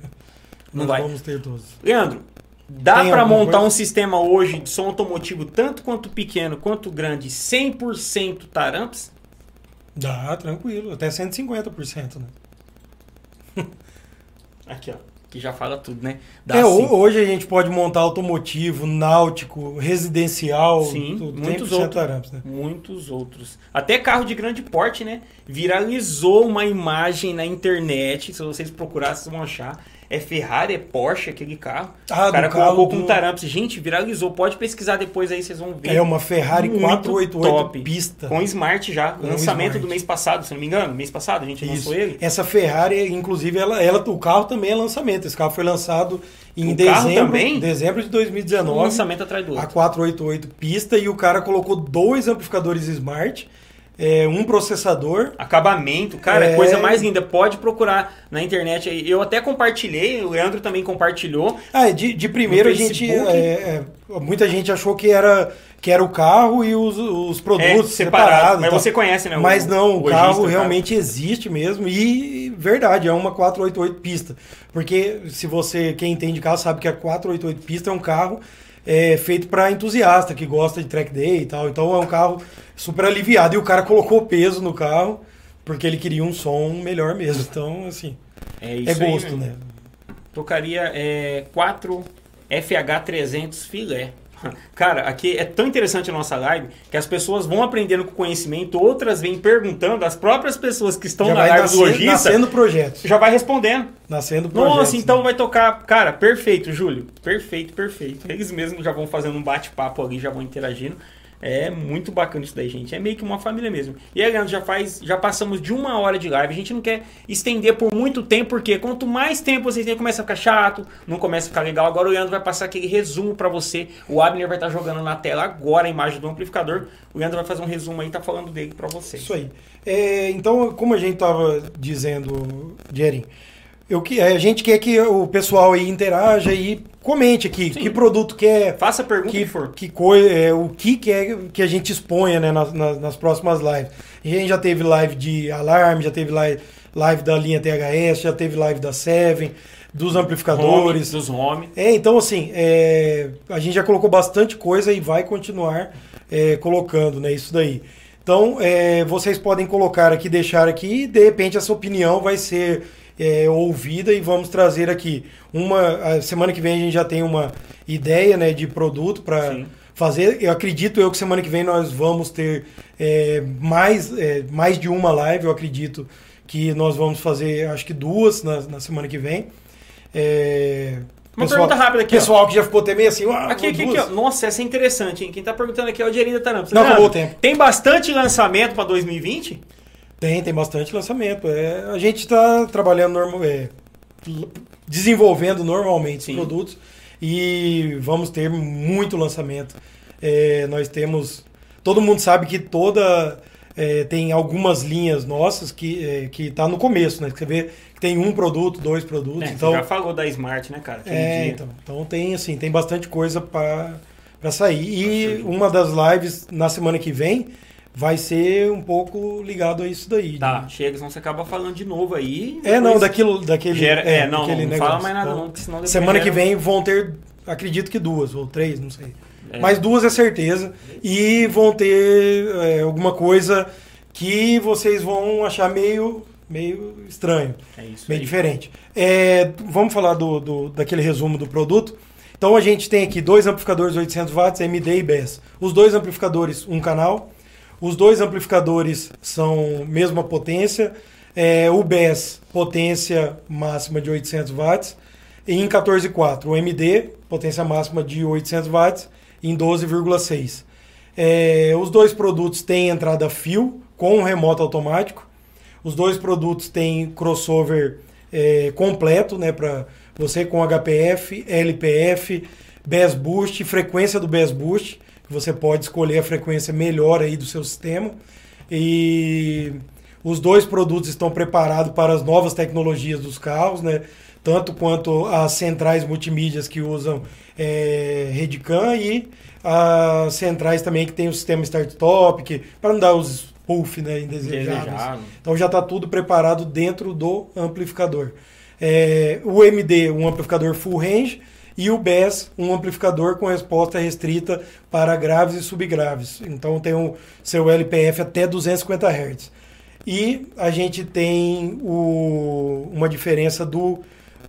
Não Nós vai. vamos ter todos. Leandro, dá para montar coisa? um sistema hoje de som automotivo tanto quanto pequeno quanto grande 100% taramps? Dá, tranquilo, até 150%, né? Aqui, ó. Que já fala tudo, né? Dá é, sim. hoje a gente pode montar automotivo, náutico, residencial, sim, tudo, muitos outros, arames, né? muitos outros. Até carro de grande porte, né? Viralizou uma imagem na internet, se vocês procurarem, vocês vão achar é Ferrari, é Porsche aquele carro. Ah, o cara colocou com do... taramps. Gente, viralizou. Pode pesquisar depois aí, vocês vão ver. É uma Ferrari Muito 488 top. pista. Com Smart já. Com lançamento Smart. do mês passado, se não me engano. Mês passado a gente Isso. lançou ele. Essa Ferrari, inclusive, ela, ela, o carro também é lançamento. Esse carro foi lançado em o dezembro, dezembro de 2019. Um lançamento atrás do outro. A 488 pista e o cara colocou dois amplificadores Smart é, um processador. Acabamento, cara, é... coisa mais linda. Pode procurar na internet. Eu até compartilhei, o Leandro também compartilhou. Ah, de, de primeiro a gente. É, é, muita gente achou que era, que era o carro e os, os produtos é, separado, separados. Mas você conhece, né? Mas não, o, o carro realmente cara. existe mesmo. E verdade, é uma 488 pista. Porque se você, quem entende carro, sabe que a 488 pista é um carro é, feito para entusiasta que gosta de track day e tal. Então é um carro super aliviado. E o cara colocou peso no carro porque ele queria um som melhor mesmo. Então, assim, é, é gosto, né? Tocaria é, quatro FH300 filé. Cara, aqui é tão interessante a nossa live que as pessoas vão aprendendo com conhecimento, outras vêm perguntando, as próprias pessoas que estão Já na live nascer- do lojista nascendo já vai respondendo. Nascendo projetos. Nossa, então né? vai tocar. Cara, perfeito, Júlio. Perfeito, perfeito. Eles mesmos já vão fazendo um bate-papo ali, já vão interagindo. É muito bacana isso daí, gente. É meio que uma família mesmo. E aí, Leandro, já faz. Já passamos de uma hora de live. A gente não quer estender por muito tempo, porque quanto mais tempo vocês têm, começa a ficar chato, não começa a ficar legal. Agora o Leandro vai passar aquele resumo pra você. O Abner vai estar jogando na tela agora a imagem do amplificador. O Leandro vai fazer um resumo aí, tá falando dele pra vocês. Isso aí. É, então, como a gente estava dizendo, Jerry, eu, que- a gente quer que o pessoal aí interaja e comente aqui Sim. que produto quer, Faça a pergunta que, que, for. que coi- é, o que quer que a gente exponha né, nas, nas- nas próximas lives. A gente já teve live de alarme, já teve live, live da linha THS, já teve live da Seven, dos amplificadores. Home, dos home. É, então assim, é, a gente já colocou bastante coisa e vai continuar é, colocando, né? Isso daí. Então, é, vocês podem colocar aqui, deixar aqui, e de repente essa opinião vai ser é, ouvida e vamos trazer aqui. Uma, a semana que vem a gente já tem uma ideia né, de produto para fazer. Eu acredito eu que semana que vem nós vamos ter é, mais, é, mais de uma live, eu acredito que nós vamos fazer, acho que duas na, na semana que vem. É, Uma pergunta rápida aqui, ó. Pessoal que já ficou até meio assim, ah, Aqui, aqui, aqui, ó. Nossa, essa é interessante, hein? Quem tá perguntando aqui é o Dierinho da Tarampa. Não, acabou o tempo. Tem bastante lançamento pra 2020? Tem, tem bastante lançamento. É, a gente está trabalhando normal, é, desenvolvendo normalmente Sim. os produtos e vamos ter muito lançamento. É, nós temos. Todo mundo sabe que toda. é, tem algumas linhas nossas que é, que tá no começo, né? Você vê que tem um produto, dois produtos. É, então, Você já falou da Smart, né, cara? É, então, então tem assim, tem bastante coisa para sair. E Bastante. uma das lives na semana que vem vai ser um pouco ligado a isso daí. Tá, chega, senão você acaba falando de novo aí. É, não, daquilo, daquele. Gera, é, não, daquele não negócio. fala mais nada Então, não, senão depois Semana que vem vão ter, acredito que duas ou três, não sei. É. Mas duas é certeza. E vão ter é, alguma coisa que vocês vão achar meio, meio estranho. É isso Bem aí. diferente. É, vamos falar do, do- daquele resumo do produto. Então a gente tem aqui dois amplificadores 800 watts, MD e BES. Os dois amplificadores, um canal. Os dois amplificadores são mesma potência. É, o BES, potência máxima de 800 watts, em 14.4. O MD, potência máxima de 800 watts, em 12,6. É, os dois produtos têm entrada fio com remoto automático. Os dois produtos têm crossover é, completo, né, para você com HPF, LPF, Bass Boost, frequência do Bass Boost. Você pode escolher a frequência melhor aí do seu sistema. E os dois produtos estão preparados para as novas tecnologias dos carros, né? Tanto quanto as centrais multimídias que usam é, Redcam e as centrais também que tem o sistema start-stop, que para não dar os puff né, indesejáveis. Desejado. Então já está tudo preparado dentro do amplificador. É, o MD, um amplificador full range, e o BES, um amplificador com resposta restrita para graves e subgraves. Então tem o seu LPF até 250 Hz. E a gente tem o- uma diferença do,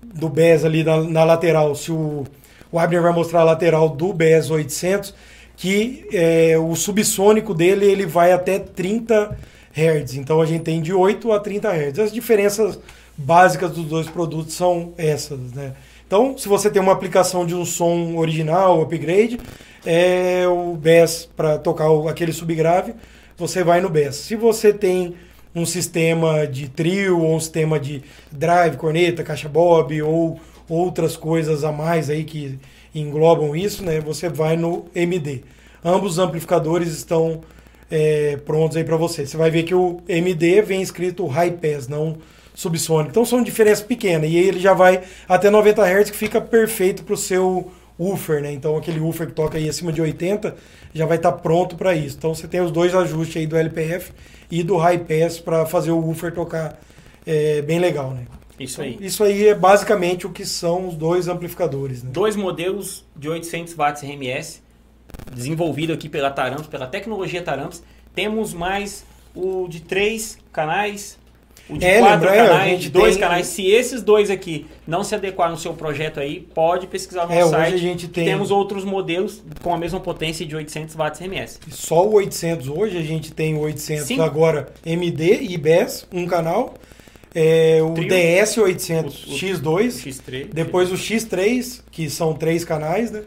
do BES ali na, na lateral. Se o, o Abner vai mostrar a lateral do BES 800, que é, o subsônico dele ele vai até 30 Hz. Então a gente tem de 8 a 30 Hz. As diferenças básicas dos dois produtos são essas, né? Então, se você tem uma aplicação de um som original, upgrade, é o BES para tocar aquele subgrave, você vai no BES. Se você tem um sistema de trio ou um sistema de drive, corneta, caixa bob ou outras coisas a mais aí que englobam isso, né? Você vai no MD. Ambos os amplificadores estão é, prontos aí para você. Você vai ver que o MD vem escrito High Pass, não subsônico. Então são diferenças pequenas. E aí ele já vai até 90 Hz, que fica perfeito para o seu woofer, né? Então aquele woofer que toca aí acima de 80 já vai estar pronto para isso. Então você tem os dois ajustes aí do LPF e do High Pass para fazer o woofer tocar é, bem legal, né? Isso aí. Isso aí é basicamente o que são os dois amplificadores, né? Dois modelos de 800 watts RMS, desenvolvido aqui pela Taramps, pela tecnologia Taramps. Temos mais o de três canais. O de É, quatro lembra, é, canais, gente de dois tem- canais. Se esses dois aqui não se adequar no seu projeto aí, pode pesquisar no É, nosso hoje site. a gente tem- Temos outros modelos com a mesma potência de 800 watts RMS. Só o 800 hoje, a gente tem o 800 Sim. agora MD e BES, um canal. É, o Trio. DS 800 O- o- X2, X3. depois o X3, que são três canais, né?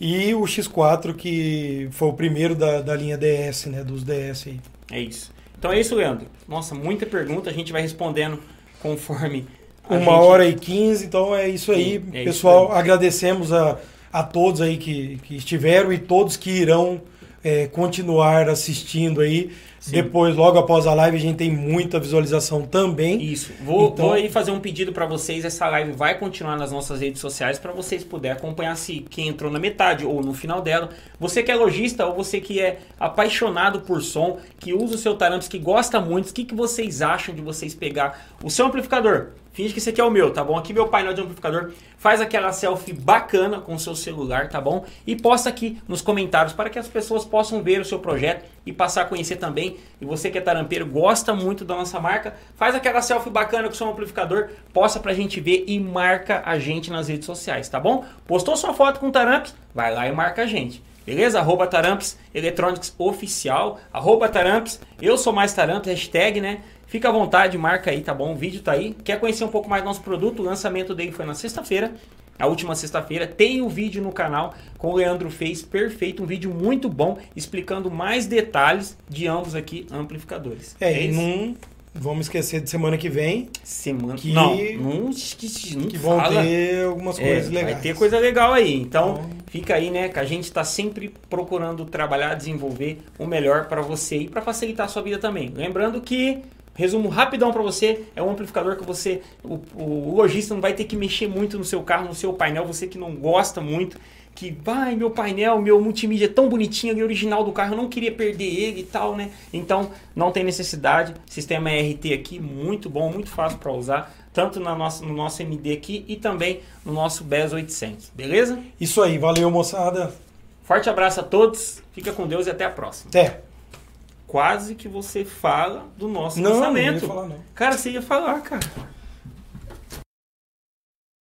E o X4, que foi o primeiro da, da linha DS, né? Dos DS aí. É isso. Então é isso, Leandro. Nossa, muita pergunta. A gente vai respondendo conforme. Uma gente- hora e quinze, então é isso aí. Sim, é isso Pessoal, aí. agradecemos a, a todos aí que, que estiveram e todos que irão é, continuar assistindo aí. Sim. Depois, logo após a live, a gente tem muita visualização também. Isso. Vou, Então- vou aí fazer um pedido para vocês. Essa live vai continuar nas nossas redes sociais para vocês puderem acompanhar se quem entrou na metade ou no final dela. Você que é lojista ou você que é apaixonado por som, que usa o seu Taramps, que gosta muito, o que, que vocês acham de vocês pegar o seu amplificador? Finge que esse aqui é o meu, tá bom? Aqui meu painel de amplificador. Faz aquela selfie bacana com o seu celular, tá bom? E posta aqui nos comentários para que as pessoas possam ver o seu projeto e passar a conhecer também. E você que é tarampeiro, gosta muito da nossa marca, faz aquela selfie bacana com o seu amplificador, posta pra gente ver e marca a gente nas redes sociais, tá bom? Postou sua foto com taramps? Vai lá e marca a gente. Beleza? Arroba Taramps Oficial. Arroba Taramps. Eu sou mais Taramps, hashtag, né? Fica à vontade, marca aí, tá bom? O vídeo tá aí. Quer conhecer um pouco mais do nosso produto? O lançamento dele foi na sexta-feira. A última sexta-feira tem o vídeo no canal com o Leandro fez perfeito, um vídeo muito bom explicando mais detalhes de ambos aqui amplificadores. É, e isso? não vamos esquecer de semana que vem, semana que- não, não, esqueci, não que vão fala. ter algumas É, coisas legais. Vai ter coisa legal aí. Então, Então- fica aí, né? Que a gente está sempre procurando trabalhar, desenvolver o melhor para você e para facilitar a sua vida também. Lembrando que, resumo rapidão para você, é um amplificador que você, o, o lojista não vai ter que mexer muito no seu carro, no seu painel, você que não gosta muito. Que vai, meu painel, meu multimídia é tão bonitinho, ali original do carro, eu não queria perder ele e tal, né? Então, não tem necessidade. Sistema RT aqui, muito bom, muito fácil para usar, tanto na nossa, no nosso MD aqui e também no nosso BES 800, beleza? Isso aí, valeu moçada. Forte abraço a todos, fica com Deus e até a próxima. Até. Quase que você fala do nosso Não, não lançamento. ia falar não. Cara, você ia falar, cara.